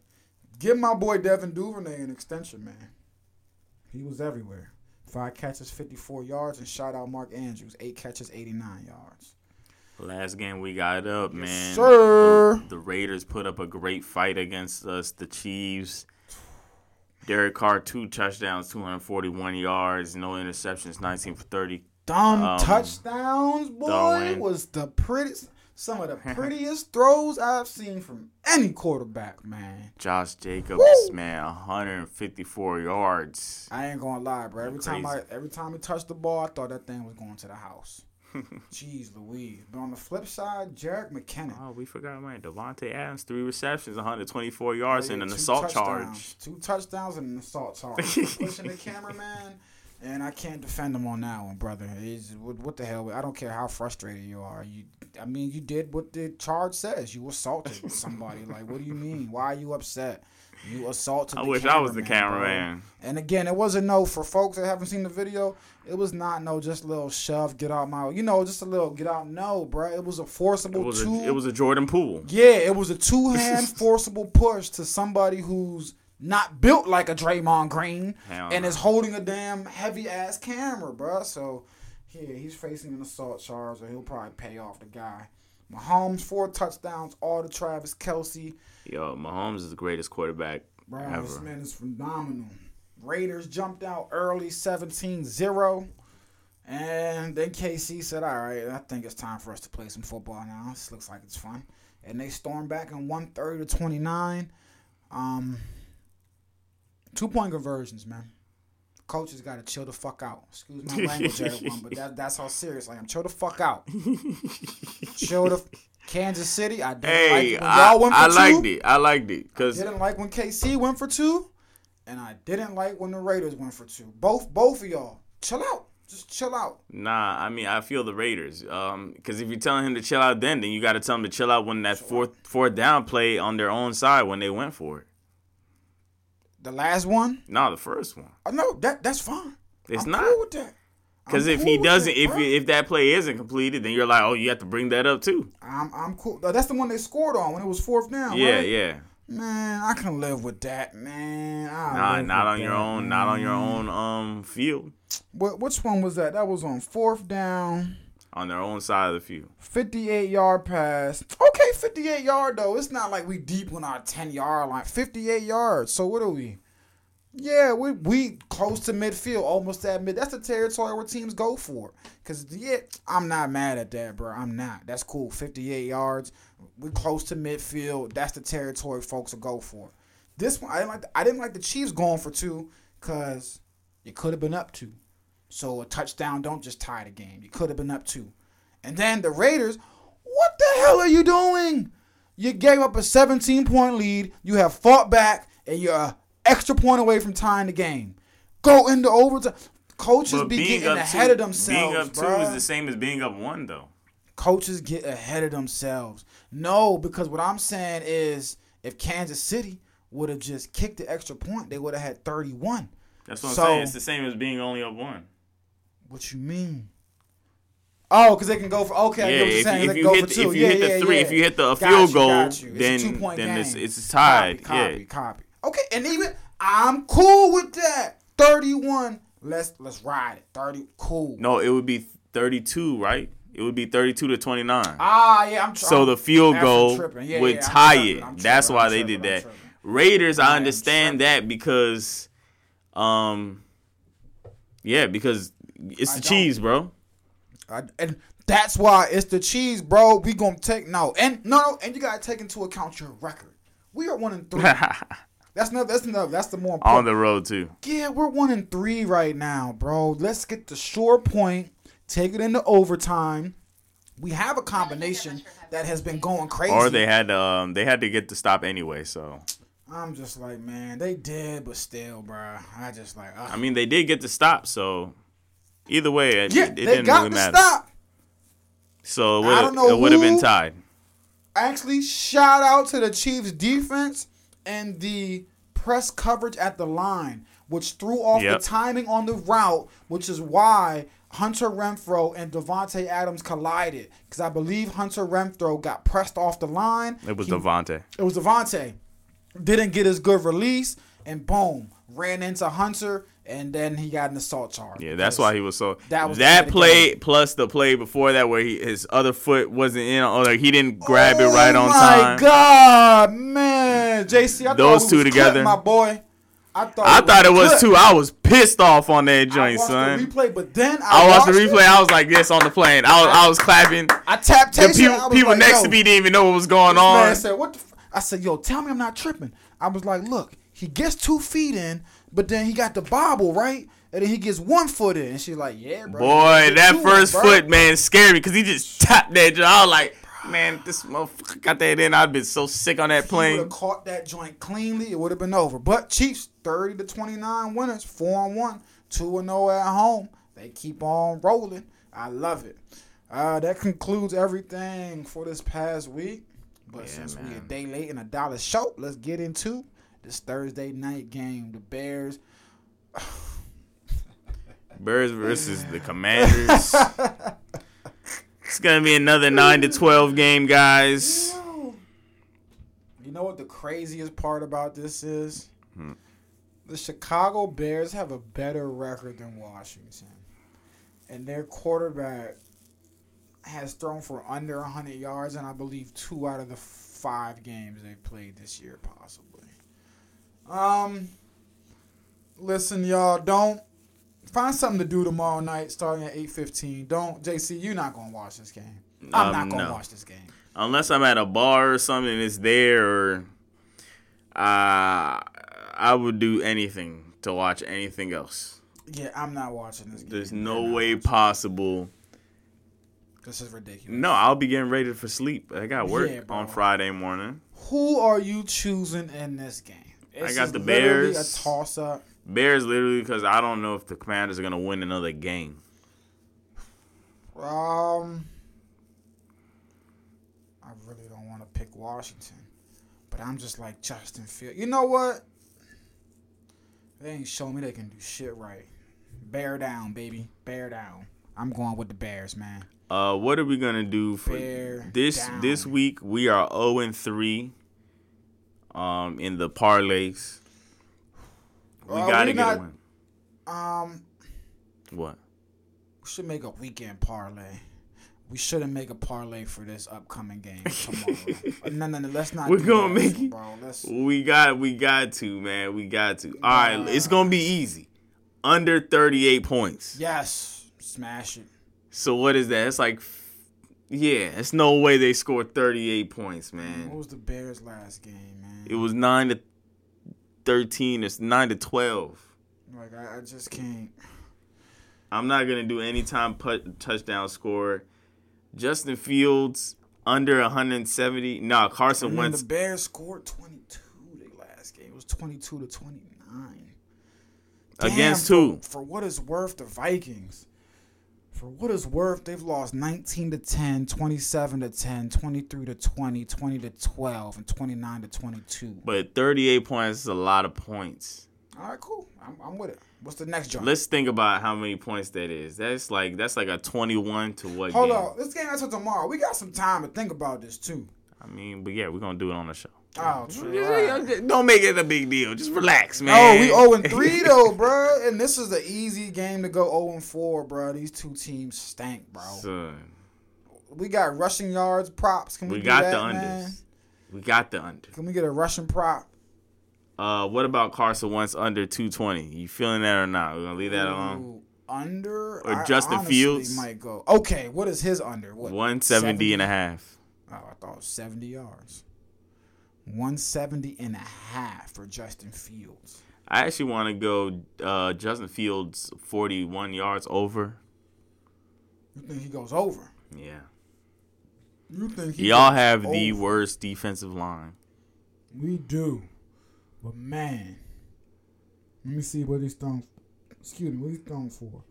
give my boy Devin Duvernay an extension, man. He was everywhere. Five catches, 54 yards, and shout out Mark Andrews. Eight catches, 89 yards. last game we got up, man. sir. The, the Raiders put up a great fight against us, the Chiefs. Derek Carr, two touchdowns, 241 yards, no interceptions, 19 for 30. Dumb Um, touchdowns, boy, throwing. was the prettiest, some of the prettiest throws I've seen from any quarterback, man. Josh Jacobs, Woo! man, 154 yards. I ain't gonna lie, bro. Every time I every time he touched the ball, I thought that thing was going to the house. Jeez Louise. But on the flip side, Jerick McKinnon. Oh, we forgot, man. Davante Adams, three receptions, 124 yards, Oh, and an assault charge. Two touchdowns and an assault charge. Pushing the cameraman, and I can't defend him on that one, brother. He's, what, what the hell? I don't care how frustrated you are. You, I mean, you did what the charge says. You assaulted somebody. like, what do you mean? Why are you upset? You assaulted. I wish I was the cameraman, bro. And again, it wasn't no for folks that haven't seen the video. It was not no just a little shove, get out my, you know, just a little get out. No, bro, it was a forcible It was, two. a, it was a Jordan Poole. Yeah, it was a two hand forcible push to somebody who's not built like a Draymond Green Hell and no. is holding a damn heavy ass camera, bruh. So, yeah, he's facing an assault charge, or he'll probably pay off the guy. Mahomes, four touchdowns, all to Travis Kelce. Yo, Mahomes is the greatest quarterback Bro, ever. this man is phenomenal. Raiders jumped out early 17 0. And then KC said, All right, I think it's time for us to play some football now. This looks like it's fun. And they stormed back in 130 to 29. Um, two point conversions, man. Coaches got to chill the fuck out. Excuse my language, everyone, but that, that's how serious I am. Chill the fuck out. chill the. Kansas City, I didn't Hey, it when I, y'all went for I two. liked it. I liked it because Didn't like when KC went for two, and I didn't like when the Raiders went for two. Both both of y'all, chill out. Just chill out. Nah, I mean I feel the Raiders. Um, because if you're telling him to chill out, then then you got to tell him to chill out when that fourth fourth down play on their own side when they went for it. The last one, No, the first one. I know that that's fine. It's I'm not. cool with that. Because if cool he doesn't, that, if if that play isn't completed, then you're like, oh, you have to bring that up too. I'm I'm cool. That's the one they scored on when it was fourth down. Yeah, right? yeah. Man, I can live with that, man. I Nah, not on your that, own. Not on your own um field. What? Which one was that? That was on fourth down. On their own side of the field. 58 yard pass. Okay, 58 yard though. It's not like we deep on our 10 yard line. 58 yards. So what are we? Yeah, we we close to midfield, almost at mid. That's the territory where teams go for. Cause yeah, I'm not mad at that, bro. I'm not. That's cool. 58 yards. We close to midfield. That's the territory folks will go for. This one, I didn't like. The, I didn't like the Chiefs going for two, cause it could have been up two. So a touchdown don't just tie the game. You could have been up two. And then the Raiders, what the hell are you doing? You gave up a 17 point lead. You have fought back, and you're a extra point away from tying the game. Go into overtime. Coaches be getting ahead two, of themselves. being up two bruh. is the same as being up one, though. Coaches get ahead of themselves. No, because what I'm saying is, if Kansas City would have just kicked the extra point, they would have had 31. That's what I'm So- saying. It's the same as being only up one. What you mean? Oh, because they can go for okay. I Yeah, get what you're if, saying. you- if you hit the, if you yeah, hit the yeah, three, yeah. if you hit the field you, goal, then then it's it's tied. Copy, yeah. copy, copy. Okay, and even I'm cool with that. Thirty-one. Let's let's ride it. Thirty. Cool. No, it would be 32, right? It would be 32 to 29. Ah, yeah. I'm. So the field goal. Would tie tripping, it. I'm That's why I'm they tripping, did that. Raiders, I I understand that because, um, yeah, because it's the cheese, bro. I, and that's why it's the cheese, bro. We gonna take no, and no, no, and you gotta take into account your record. We are one and three. that's not. That's enough. That's the more important. On the road too. Yeah, we're one and three right now, bro. Let's get the sure point, take it into overtime. We have a combination that has been going crazy. Or they had um they had to get the stop anyway. So I'm just like, man, they did, but still, bro. I just like, ugh. I mean they did get the stop. So either way, it, yeah, it they didn't got really matter. stop. So it would have been tied. Actually, shout out to the Chiefs defense and the press coverage at the line, which threw off Yep. the timing on the route, which is why Hunter Renfrow and Davante Adams collided. Because I believe Hunter Renfrow got pressed off the line. It was Davante. It was Davante. Didn't get his good release, and boom, ran into Hunter, and then he got an assault charge. Yeah, that's why he was so. That was that play plus the play before that where he, his other foot wasn't in, or like he didn't grab it Oh right on time. Oh my. God, man, JC, I Those thought two was together. clipped, my boy. I thought I thought it was too. I was pissed off on that I joint, watched son. the replay, but then I, I watched the replay. It. I was like this on the plane. I was, I was clapping. I tapped The people, I people like, next to me didn't even know what was going this Man on. said, "What?" The f-? I said, "Yo, tell me I'm not tripping." I was like, "Look, he gets two feet in, but then he got the bobble right, and then he gets one foot in." And she's like, "Yeah, bro." Boy, that first bro." foot, man, scared me because he just tapped that joint. I was like, man, this motherfucker got that in. I'd been so sick on that If he would plane. have caught that joint cleanly, it would have been over. But Chiefs, 30 to 29 winners, 4 and 1, 2 and 0 at home. They keep on rolling. I love it. Uh, that concludes everything for this past week. But Yeah, since we a day late and a dollar short, let's get into this Thursday night game. The Bears. Bears versus the Commanders. it's gonna be another nine to twelve game, guys. You know what the craziest part about this is? Hmm. The Chicago Bears have a better record than Washington. And their quarterback has thrown for under 100 yards, and I believe two out of the five games they've played this year, possibly. Um, listen, y'all, don't find something to do tomorrow night starting at 8.15. Don't, JC, you're not going to watch this game. I'm Um, not going to no. watch this game. Unless I'm at a bar or something and it's there, or uh, I would do anything to watch anything else. Yeah, I'm not watching this game. There's no way possible. This is ridiculous. No, I'll be getting ready for sleep. I got work Yeah, on Friday morning. Who are you choosing in this game? It's got the Bears. A toss up. Bears literally because I don't know if the Commanders are gonna win another game. Um, I really don't want to pick Washington, but I'm just like Justin Field. You know what? They ain't showing me they can do shit right. Bear down, baby. Bear down. I'm going with the Bears, man. Uh, what are we gonna do for Bear this down. this week? We are zero and three um, in the parlays. We Uh, gotta get not- a win. Um, What? we should make a weekend parlay. We shouldn't make a parlay for this upcoming game tomorrow. Uh, no, no, no. Let's not. We're gonna that, make it. bro. Let's. We got we got to, man. We got to. All right, Nah. it's gonna be easy. Under 38 points. Yes, smash it. So what is that? It's like yeah, it's no way they scored 38 points, man. What was the Bears' last game, man? It was 9 to 13. It's 9 to 12. like I, I just can't. I'm not gonna do any time put touchdown score. Justin Fields under 170. Nah, Carson Wentz. the Bears scored 22 their last game. It was 22 to 29. Against for, who? For what it's worth, the Vikings. For what it's worth, they've lost 19 to 10, 27 to 10, 23 to 20, 20 to 12, and 29 to 22. But 38 points is a lot of points. All right, cool. I'm, I'm with it. What's the next joint? Let's think about how many points that is. That's like that's like a 21 to what Hold game? on. This game until tomorrow. We got some time to think about this too. I mean, but yeah, we're gonna do it on the show. Oh, true. Yeah, All yeah, right. Don't make it a big deal. Just relax, man. Oh, we 0 and 3 though, bro. And this is an easy game to go 0 and 4, bro. These two teams stank, bro. Son, We got rushing yards props. Can we, we do got that, the unders. man? We got the under. Can we get a rushing prop? Uh, what about Carson Wentz under 220? You feeling that or not? We're gonna leave that alone. Under Or I Justin Fields? might go. Okay, what is his under? What 170 and a half. Oh, I thought it was 70 yards. 170 and a half for Justin Fields. I actually want to go uh, Justin Fields 41 yards over. You think he goes over? Yeah. You think he Y'all have the worst defensive line. We do. But man, let me see what he's throwing. Excuse me, what he's throwing for.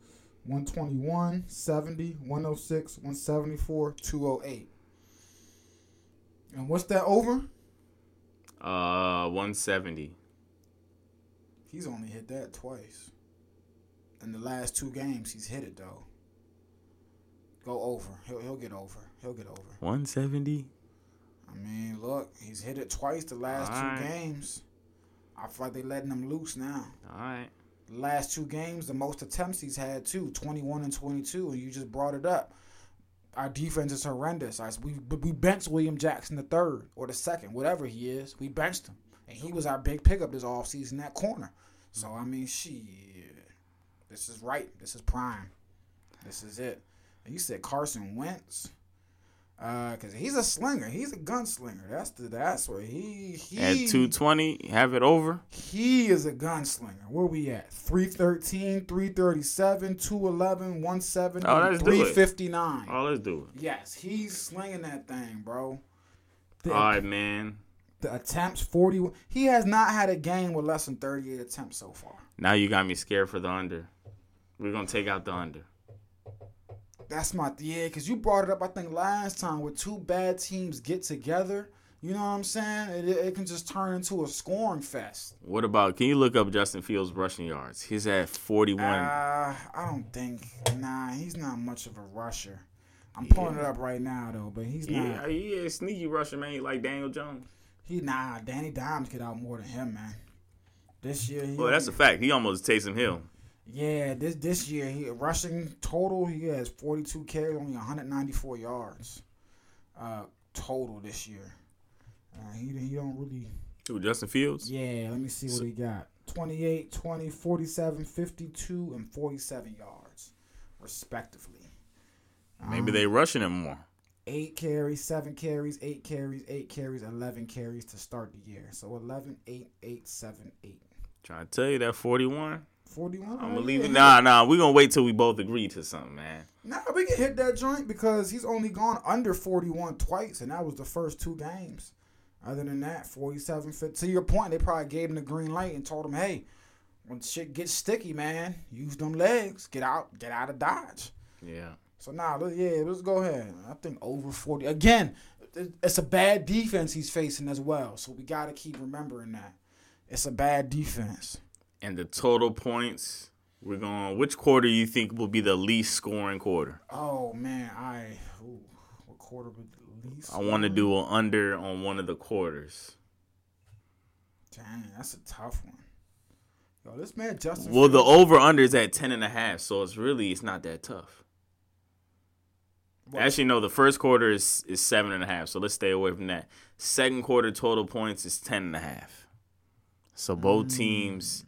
121, 70, 106, 174, 208. And what's that over? Uh, 170. He's only hit that twice. In the last two games, he's hit it though. Go over. He'll he'll get over. He'll get over. 170. I mean, look, he's hit it twice the last two Alright. games. I feel like they're letting him loose now. All right. The last two games, the most attempts he's had too, 21 and 22, and you just brought it up. Our defense is horrendous. I, we we benched William Jackson the third or the second, whatever he is. We benched him, and he was our big pickup this offseason that corner. So I mean, shit, this is right. This is prime. This is it. And you said Carson Wentz, uh, cause he's a slinger. He's a gunslinger. That's the that's where he he At 220, have it over. he is a gunslinger. Where we at? 313, 337, 211, 170, Oh, let's do it. 359. Oh, let's do it. Yes, he's slinging that thing, bro. The, All right, man. the attempts, 40. He has not had a game with less than 38 attempts so far. Now you got me scared for the under. We're gonna take out the under. That's my, yeah, because you brought it up, I think, last time where two bad teams get together. You know what I'm saying? It, it, can just turn into a scoring fest. What about? Can you look up Justin Fields rushing yards? He's at 41. Uh, I don't think. Nah, he's not much of a rusher. I'm pulling it up right now though, but he's yeah, not. he is a sneaky rusher, man. Like Daniel Jones. He nah. Danny Dimes get out more than him, man. This year, he Well, that's a fact. He almost Taysom Hill. Yeah. This this year, he rushing total. He has 42 carries, only 194 yards. Uh, total this year. Uh, he he don't really. Who, Justin Fields? Yeah, let me see what he got. 28, 20, 47, 52, and 47 yards, respectively. Maybe they rushing him more. eight carries, seven carries, eight carries, eight carries, eleven carries to start the year. So 11, 8, 8, 7, 8. Trying to tell you that 41. 41. I'm gonna leave it. Nah, nah. We're gonna wait till we both agree to something, man. Nah, we can hit that joint because he's only gone under 41 twice, and that was the first two games. Other than that, 47 fit. To your point, they probably gave him the green light and told him, hey, when shit gets sticky, man, use them legs. Get out, get out of Dodge. Yeah. So now, nah, yeah, let's go ahead. I think over 40. Again, it's a bad defense he's facing as well. So we got to keep remembering that. It's a bad defense. And the total points. We're going. Which quarter you think will be the least scoring quarter? Oh, man. I. Ooh, what quarter would the least? I want to do an under on one of the quarters. Dang, that's a tough one. Yo, this man Justin. Well, the over under is at ten and a half, so it's really it's not that tough. What? Actually, no. The first quarter is is seven and a half, so let's stay away from that. Second quarter total points is ten and a half. So both Mm. teams,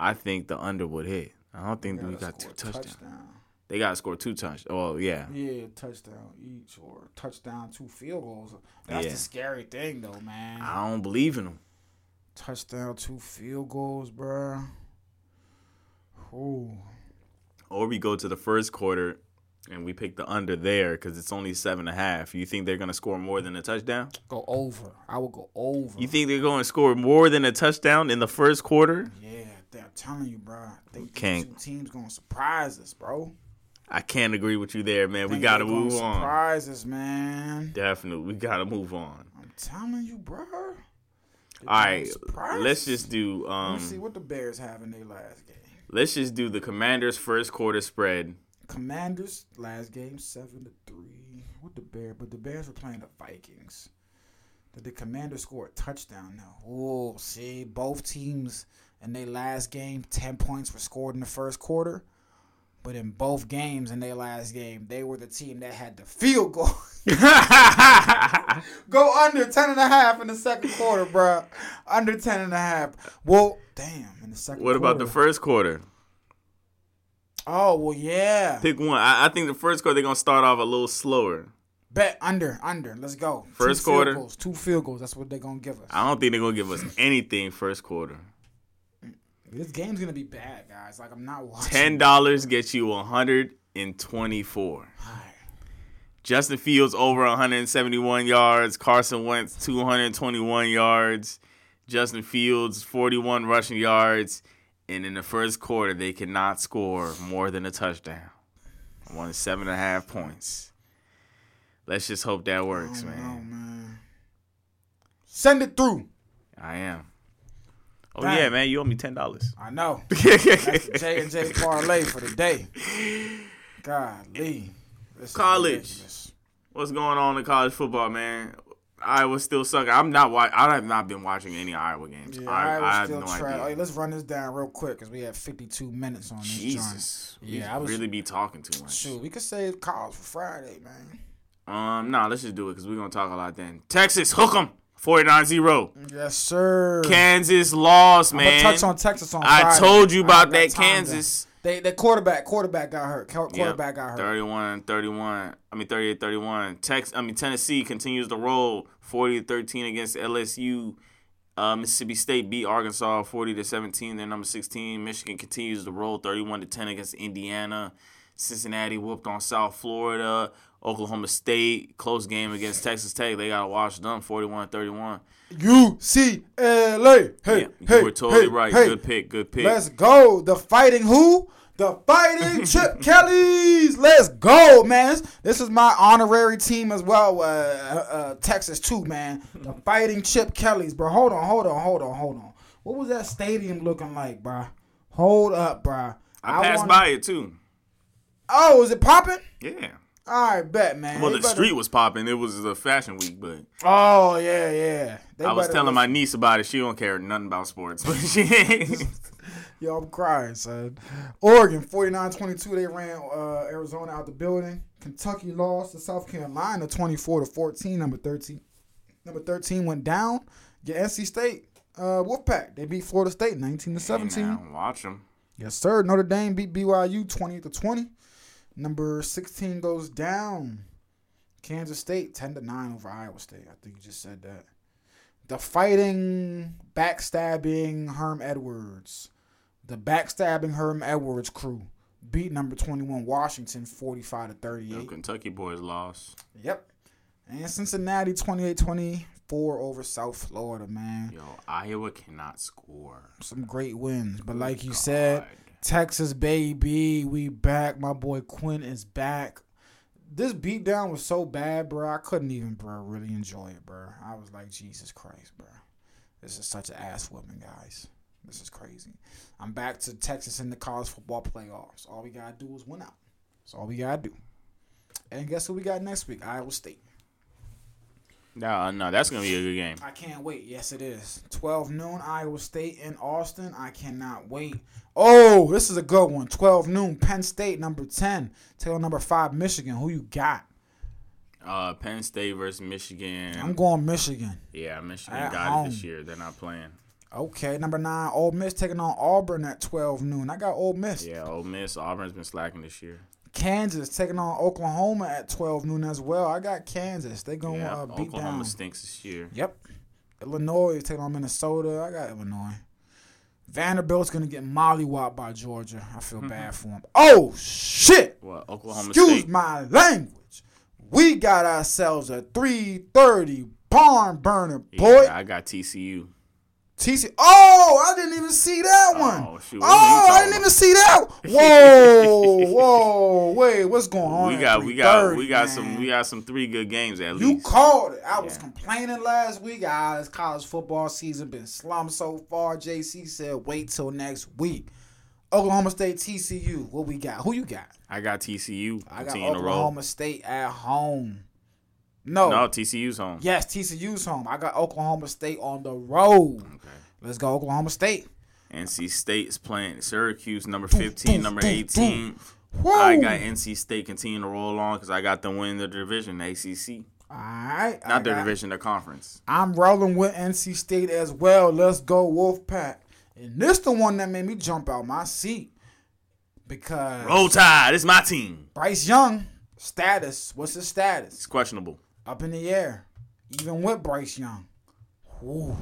I think the under would hit. I don't think we gotta two touchdowns. touchdown. They got to score two touchdowns. Oh yeah, Yeah, touchdown each or touchdown, two field goals. That's Yeah. the scary thing, though, man. I don't believe in them. Touchdown, two field goals, bruh. Ooh. Or we go to the first quarter and we pick the under there because it's only seven and a half. You think they're gonna score more than a touchdown? Go over. I will go over. You think they're going to score more than a touchdown in the first quarter? Yeah, I'm telling you, bro. I think Can't. these two teams gonna surprise us, bro. I can't agree with you there, man. We gotta they move on. Surprise us, man. Definitely, we gotta move on. I'm telling you, bro. They All right, let's just do let's see um, what the Bears have in their last game. let's just do the Commanders' first quarter spread. Commanders last game seven to three. What the Bears? But the Bears were playing the Vikings. Did the Commanders score a touchdown now? Oh, see, both teams in their last game, ten points were scored in the first quarter. But in both games in their last game, they were the team that had the field goal. Go under 10 and a half in the second quarter, bro. Under 10 and a half. Well, damn, in the second What about the first quarter? Oh, well, yeah. Pick one. I, I think the first quarter they're gonna start off a little slower. Bet under, under. Let's go. First Two field quarter? Goals, two field goals. That's what they're going to give us. I don't think they're gonna give us anything first quarter. This game's going to be bad, guys. Like, I'm not watching. Ten dollars gets you hundred and twenty-four. Alright. Justin Fields over 171 yards. Carson Wentz 221 yards. Justin Fields 41 rushing yards. And in the first quarter, they cannot score more than a touchdown. One seven and a half points. Let's just hope that works, I don't know, man. man. Send it through. I am. Oh Dang. yeah, man, you owe me ten dollars. I know. That's the J and J parlay for the day. Golly. This College. What's going on in college football, man? Iowa still sucking. I'm not. Wa- I have not been watching any Iowa games. Yeah, I, I, I have still no idea. Hey, let's run this down real quick because we have 52 minutes on this Jesus. joint. We Yeah, I was- really be talking too much. Shoot, we could save college for Friday, man. Um, nah, let's just do it because we're gonna talk a lot then. Texas, hook 'em. 49-0. Yes, sir. Kansas lost, man. touch on Texas on I Friday. told you about that Kansas. They, the quarterback, quarterback got hurt. Qu- Yep. Quarterback got hurt. 31 31. I mean 38 31. Tex I mean Tennessee continues to roll 40 13 against LSU. Uh, Mississippi State beat Arkansas 40 to 17. They're number 16. Michigan continues to roll 31 to 10 against Indiana. Cincinnati whooped on South Florida. Oklahoma State close game against Texas Tech. They got to wash them 41 31. UCLA. Hey, Yeah, you were totally hey, right. hey. Good pick. Good pick. Let's go. The fighting who? The fighting Chip Kellys. Let's go, man. This, is my honorary team as well. Uh, uh, uh, Texas too, man. The fighting Chip Kellys, bro. Hold on, hold on, hold on, hold on. What was that stadium looking like, bro? Hold up, bro. I passed wanna- by it too. Oh, is it popping? Yeah. All right, bet, man. Well, They the better- street was popping. It was a fashion week, but Oh yeah, yeah. They I was telling listen- my niece about it. She don't care nothing about sports, but she. Yo, I'm crying, son. Oregon 49-22. They ran uh, Arizona out the building. Kentucky lost to South Carolina 24 to 14. Number 13. Number 13 went down. Get NC State. Uh, Wolfpack. They beat Florida State 19 to 17. Hey, now, watch them. Yes, sir. Notre Dame beat BYU 20 to 20. Number 16 goes down. Kansas State 10 to 9 over Iowa State. I think you just said that. The fighting, backstabbing Herm Edwards. The backstabbing Herm Edwards crew beat number 21 Washington 45 to Them 38. Kentucky boys lost. Yep. And Cincinnati 28-24 over South Florida, man. Yo, Iowa cannot score. Some great wins. But oh like you said, God. Texas baby, we back. My boy Quinn is back. This beatdown was so bad, bro. I couldn't even, bro, really enjoy it, bro. I was like, Jesus Christ, bro. This is such an ass whooping, guys. This is crazy. I'm back to Texas in the college football playoffs. All we gotta do is win out. That's all we gotta do. And guess who we got next week? Iowa State. No, no, that's gonna be a good game. I can't wait. Yes, it is. 12 noon, Iowa State in Austin. I cannot wait. Oh, this is a good one. 12 noon, Penn State, number 10. Taylor, number 5, Michigan. Who you got? Uh, Penn State versus Michigan. I'm going Michigan. yeah, Michigan At got it this year. They're not playing. Okay, number 9, Ole Miss taking on Auburn at 12 noon. I got Ole Miss. Yeah, Ole Miss, Auburn's been slacking this year. Kansas taking on Oklahoma at 12 noon as well. I got Kansas. They going to Yeah, uh, beat Oklahoma down. stinks this year. Yep. Illinois is taking on Minnesota. I got Illinois. Vanderbilt's gonna get mollywopped by Georgia. I feel bad for him. Oh shit! What Oklahoma Excuse State? my language. We got ourselves a 330 barn burner, boy. Yeah, I got TCU. TC. Oh, I didn't even see that one. Oh, Oh, shoot, you I didn't about? even see that. Whoa, whoa, wait, what's going on? we got, we got, we got man? some, we got some three good games at least. You called it. I was complaining last week. Ah, this college football season been slummed so far. JC said, wait till next week. Oklahoma State, TCU. What we got? Who you got? I got TCU. I got Continue to roll. Oklahoma State at home. No. No, TCU's home. Yes, TCU's home. I got Oklahoma State on the road. Okay. Let's go, Oklahoma State. NC State's playing Syracuse, number 15, boom, number boom, 18. Whoa. I got NC State continuing to roll on because I got them winning the division, the ACC. All right. Not the division, the conference. I'm rolling with NC State as well. Let's go, Wolfpack. And this the one that made me jump out my seat because Roll Tide, it's my team. Bryce Young status. What's his status? It's questionable. Up in the air. Even with Bryce Young. Ooh.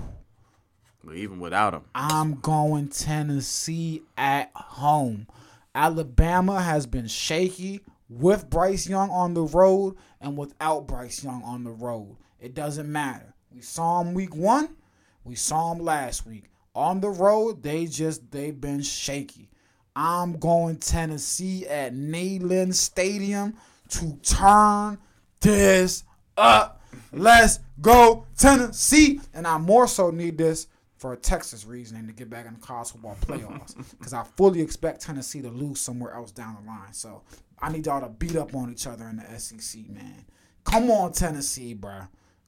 But even without him, I'm going Tennessee at home. Alabama has been shaky with Bryce Young on the road and without Bryce Young on the road. It doesn't matter. We saw him week one. We saw him last week. On the road, they just they've been shaky. I'm going Tennessee at Neyland Stadium to turn this up. Let's go Tennessee. And I more so need this for a Texas reasoning to get back in the college football playoffs because I fully expect Tennessee to lose somewhere else down the line. So I need y'all to beat up on each other in the SEC, man. Come on, Tennessee, bro.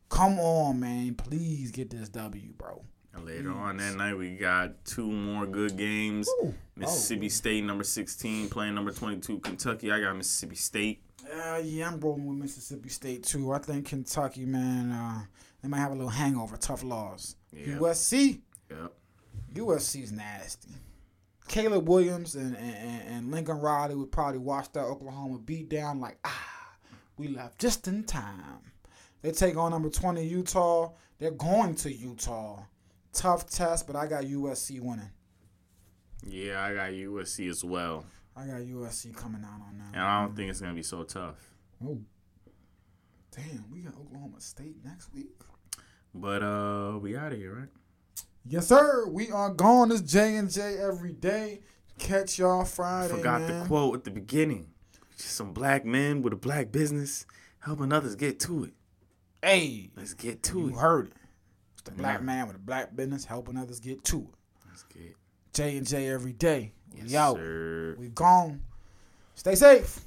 Come on, man. Please get this W, bro. And later on that night, we got two more good games. Ooh. Mississippi oh. State, number 16, playing number 22, Kentucky. I got Mississippi State. Uh, yeah, I'm rolling with Mississippi State too. I think Kentucky, man, uh, they might have a little hangover, tough loss. Yeah. USC, Yep. USC's nasty. Caleb Williams and, and, and Lincoln Riley would probably watch that Oklahoma beat down like, ah, we left just in time. They take on number 20 Utah. They're going to Utah. Tough test, but I got USC winning. Yeah, I got USC as well. I got USC coming out on that. And I don't think it's going to be so tough. Oh. Damn, we got Oklahoma State next week. But uh, we out of here, right? Yes, sir. We are gone. It's J and J every day. Catch y'all Friday. Forgot man. the quote at the beginning. Just some black men with a black business helping others get to it. Hey, Let's get to you it. You heard it. It's the black man with a black business helping others get to it. Let's get J and J every day. Yes, out. sir. We gone. Stay safe.